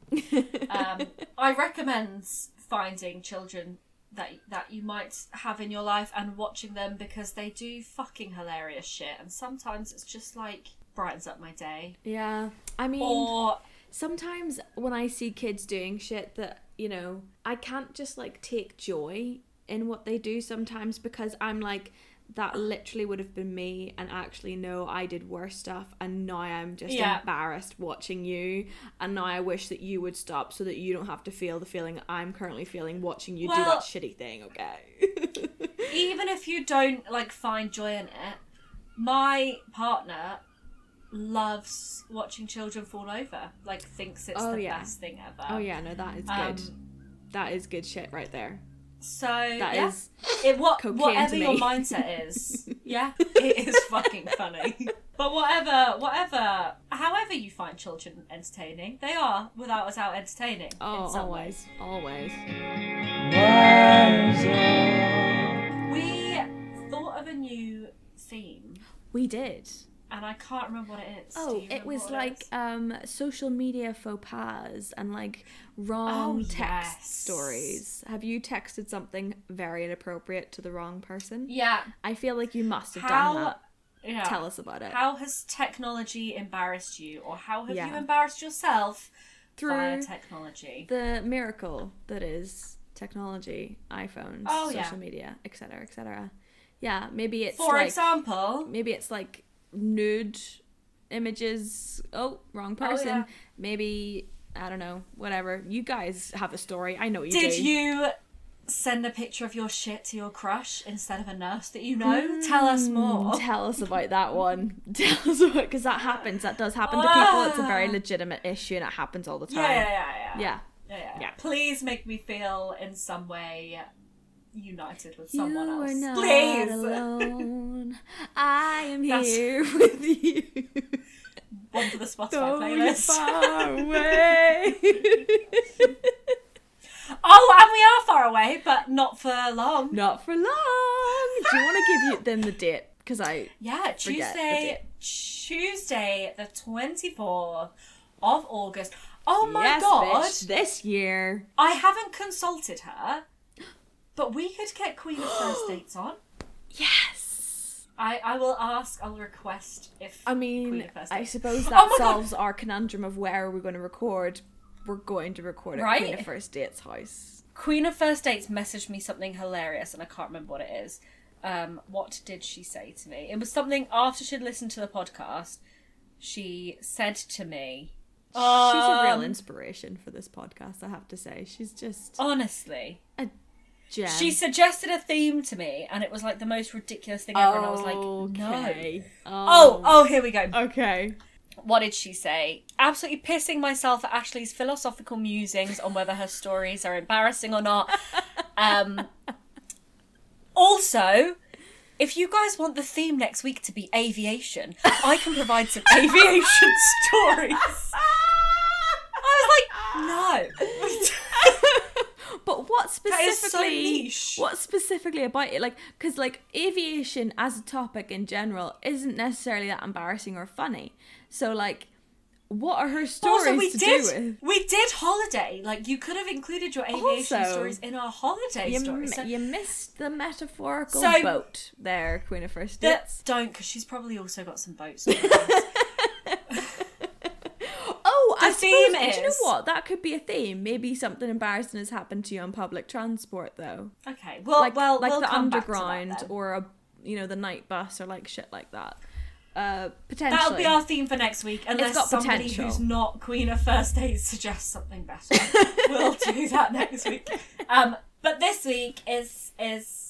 Um, *laughs* I recommend finding children that that you might have in your life and watching them because they do fucking hilarious shit, and sometimes it's just like brightens up my day. yeah, I mean, Or sometimes when I see kids doing shit that, you know, I can't just like take joy in what they do sometimes because I'm like, that literally would have been me, and actually, no, I did worse stuff, and now I'm just Yeah. embarrassed watching you, and now I wish that you would stop so that you don't have to feel the feeling I'm currently feeling watching you do that shitty thing, okay? *laughs* even if you don't like find joy in it, my partner loves watching children fall over. Like thinks it's Oh, the yeah. best thing ever. oh, yeah, no, that is good. Um, that is good shit right there. So That yeah, is it what whatever your mindset is, *laughs* yeah, it is fucking funny. But whatever, whatever, however you find children entertaining, they are without a doubt entertaining. Oh, in some ways. always, always. We thought of a new theme, We did. And I can't remember what it is. Oh, it was like is? um social media faux pas and like wrong Oh, text yes. stories. Have you texted something very inappropriate to the wrong person? yeah. I feel like you must have How? done that. Yeah. Tell us about it. How has technology embarrassed you, or how have you embarrassed yourself via Through technology? the miracle that is technology, iPhones, Oh, social yeah. media, etc., etc. Yeah, maybe it's For like example, maybe it's like nude images. Oh, wrong person. yeah. Maybe I don't know. Whatever. You guys have a story. I know you did do. you send a picture of your shit to your crush instead of a nurse that you know? Tell us more. Mm, Tell us about that one. *laughs* Tell us about because that happens. That does happen to people. It's a very legitimate issue, and it happens all the time. Yeah, yeah, yeah. Yeah. Yeah, yeah. Yeah. Please make me feel in some way united with someone you else. are not Please. alone. I am *laughs* That's- here with you. One for the Spotify Though playlist. far *laughs* away. Oh, and we are far away, but not for long. not for long. Do you want to give *laughs* them the date? Because I Yeah, Tuesday, Tuesday, the twenty fourth of August. Oh my yes, god! bitch, this year. I haven't consulted her, but we could get Queen of First *gasps* Dates on. Yes. I, I will ask. I'll request if I Queen mean, of First I Dates. suppose *laughs* Oh that God. solves our conundrum of where are we're going to record. We're going to record at Right? Queen of First Date's house. Queen of First Dates messaged me something hilarious, and I can't remember what it is. Um, what did she say to me? It was something after she'd listened to the podcast. She said to me, She's a real Um, inspiration for this podcast, I have to say. She's just honestly. a gem. She suggested a theme to me, and it was like the most ridiculous thing ever. And I was like, no. Okay. Oh, oh, here we go. Okay. What did she say? Absolutely pissing myself at Ashley's philosophical musings on whether her stories are embarrassing or not. Um, also, if you guys want the theme next week to be aviation, I can provide some *laughs* aviation stories. I was like, no. But what so specifically? niche. What specifically about it? Like, because like aviation as a topic in general isn't necessarily that embarrassing or funny. So like, what are her stories also, we to did do with? we did holiday. Like you could have included your aviation Also, stories in our holiday You, stories. So- you missed the metaphorical So- boat there, Queen of First Dates. don't because she's probably also got some boat *laughs* stories. I suppose, theme do you know what? That could be a theme. Maybe something embarrassing has happened to you on public transport, though. okay, well, like well, like we'll the come back to that underground then. or a you know the night bus or like shit like that. Uh, potentially. That'll be our theme for next week, unless somebody potential. who's not Queen of First Dates suggests something better. *laughs* we'll do that next week. Um, but this week is is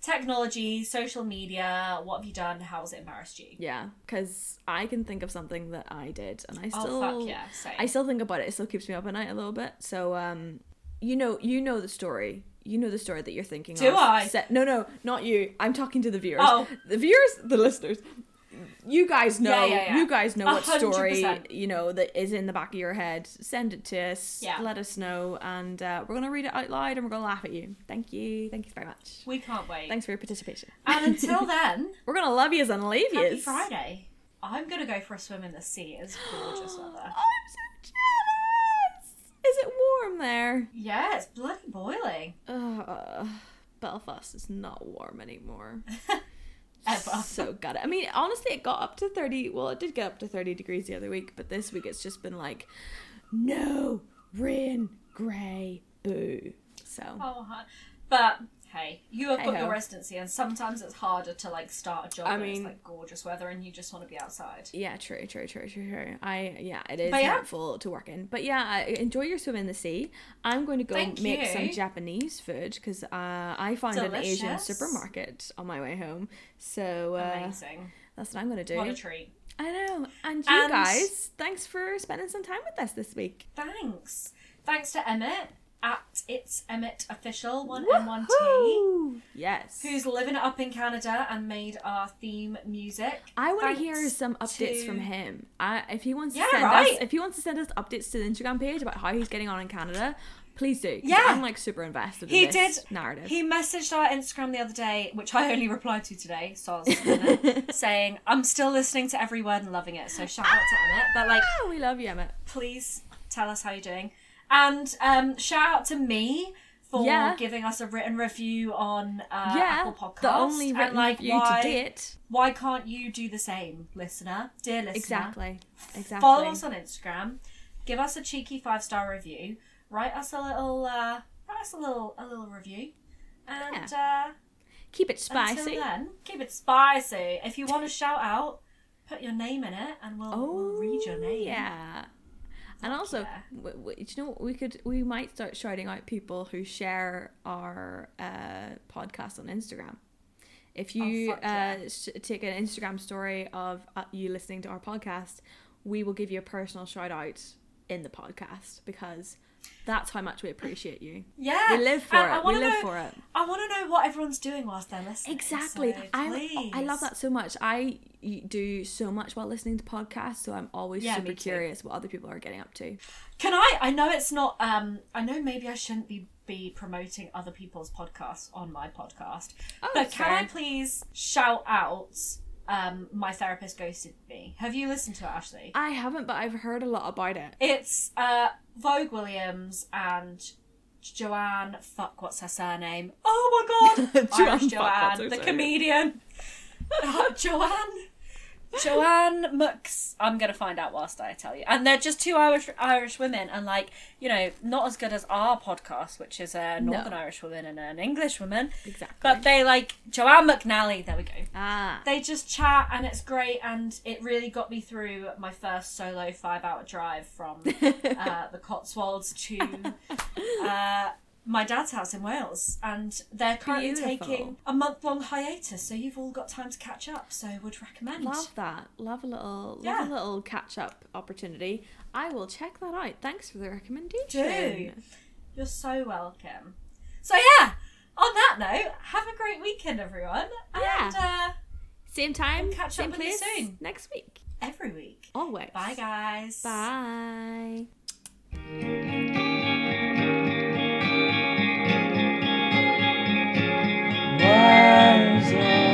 technology, social media. What have you done? How has it embarrassed you? Yeah, because I can think of something that I did, and I Oh still, fuck yeah! I still think about it. It still keeps me up at night a little bit. So, um, you know, you know the story. You know the story that you're thinking Do of. I? Se- no, no, not you. I'm talking to the viewers. Oh. The viewers, the listeners. You guys know. Yeah, yeah, yeah. You guys know what hundred story you know that is in the back of your head. Send it to us. Yeah. Let us know, and uh, we're gonna read it out loud, and we're gonna laugh at you. Thank you. Thank you very much. we can't wait. Thanks for your participation. And until *laughs* then, We're gonna love yous and leave happy yous. Friday. I'm gonna go for a swim in the sea. It's gorgeous weather. *gasps* I'm so jealous. Is it warm there? Yeah, it's bloody boiling. Uh, Belfast is not warm anymore. *laughs* Ever. So got it. I mean, honestly, it got up to thirty. Well, it did get up to thirty degrees the other week, but this week it's just been like, no rain, grey, boo. So Oh, but hey, you have got Hey-ho. your residency, and sometimes it's harder to like start a job. I when it's mean- like gorgeous weather, and you just want to be outside. yeah, true, true, true, true, true. I yeah, it is But yeah. helpful to work in. But yeah, I enjoy your swim in the sea. I'm going to go Thank make some you. Japanese food because uh, I found an Asian Delicious. supermarket on my way home. So uh, Amazing. that's what I'm going to do. What a treat. I know. And you And- guys, thanks for spending some time with us this week. Thanks. Thanks to Emmett at it's Emmett official one M one T. Yes. Who's living it up in Canada and made our theme music? I want to hear some updates to- from him. I, if he wants to send right. us, if he wants to send us updates to the Instagram page about how he's getting on in Canada, please do. Yeah. I'm like super invested. He in did- narrative. He messaged our Instagram the other day, which I only replied to today, so I was *laughs* saying I'm still listening to every word and loving it. So shout out to Emmett. But like, Ah, we love you, Emmett. please tell us how you're doing. And um, shout out to me for Yeah. giving us a written review on uh, yeah, Apple Podcasts. the only and, written like, review why, to date. Why can't you do the same, listener? Dear listener. Exactly. Exactly. Follow us on Instagram. Give us a cheeky five star review. Write us a little uh, write us a little a little review. And uh, Keep it until spicy. then, keep it spicy. If you want to shout out, put your name in it and we'll, Oh, we'll read your name. *laughs* Yeah. And also, yeah. w- w- do you know what we could? We might start shouting out people who share our uh, podcast on Instagram. If you Oh, fuck yeah. uh, sh- take an Instagram story of uh, you listening to our podcast, we will give you a personal shout out in the podcast because that's how much we appreciate you. Yeah, We live for and I it. We live know- for it. I want to know what everyone's doing whilst they're listening. Exactly. so I I love that so much. I do so much while listening to podcasts, so I'm always Yeah, super curious what other people are getting up to. Can I? I know it's not. Um, I know maybe I shouldn't be be promoting other people's podcasts on my podcast, Oh, but can fair. I please shout out? Um, my therapist ghosted me. Have you listened to it, Ashley? I haven't, but I've heard a lot about it. It's uh, Vogue Williams and Joanne. Fuck, what's her surname? Oh my god, *laughs* Joanne, Irish Joanne, the comedian. Uh, *laughs* Joanne. Joanne Mux. I'm gonna find out whilst I tell you. And they're just two Irish Irish women, and like you know, not as good as our podcast, which is a Northern Irish woman and an English woman. Exactly. But they like Joanne McNally. There we go ah, they just chat and it's great and it really got me through my first solo five hour drive from *laughs* uh, the cotswolds to *laughs* uh, my dad's house in wales and they're currently Beautiful. taking a month long hiatus so you've all got time to catch up so would recommend love that. Love a little, Yeah. love a little catch up opportunity. I will check that out. Thanks for the recommendation. Do. you're so welcome so yeah on that note have a great weekend everyone and uh, Same time, We'll catch up same with you soon. next week. every week Always. bye guys Bye. hands.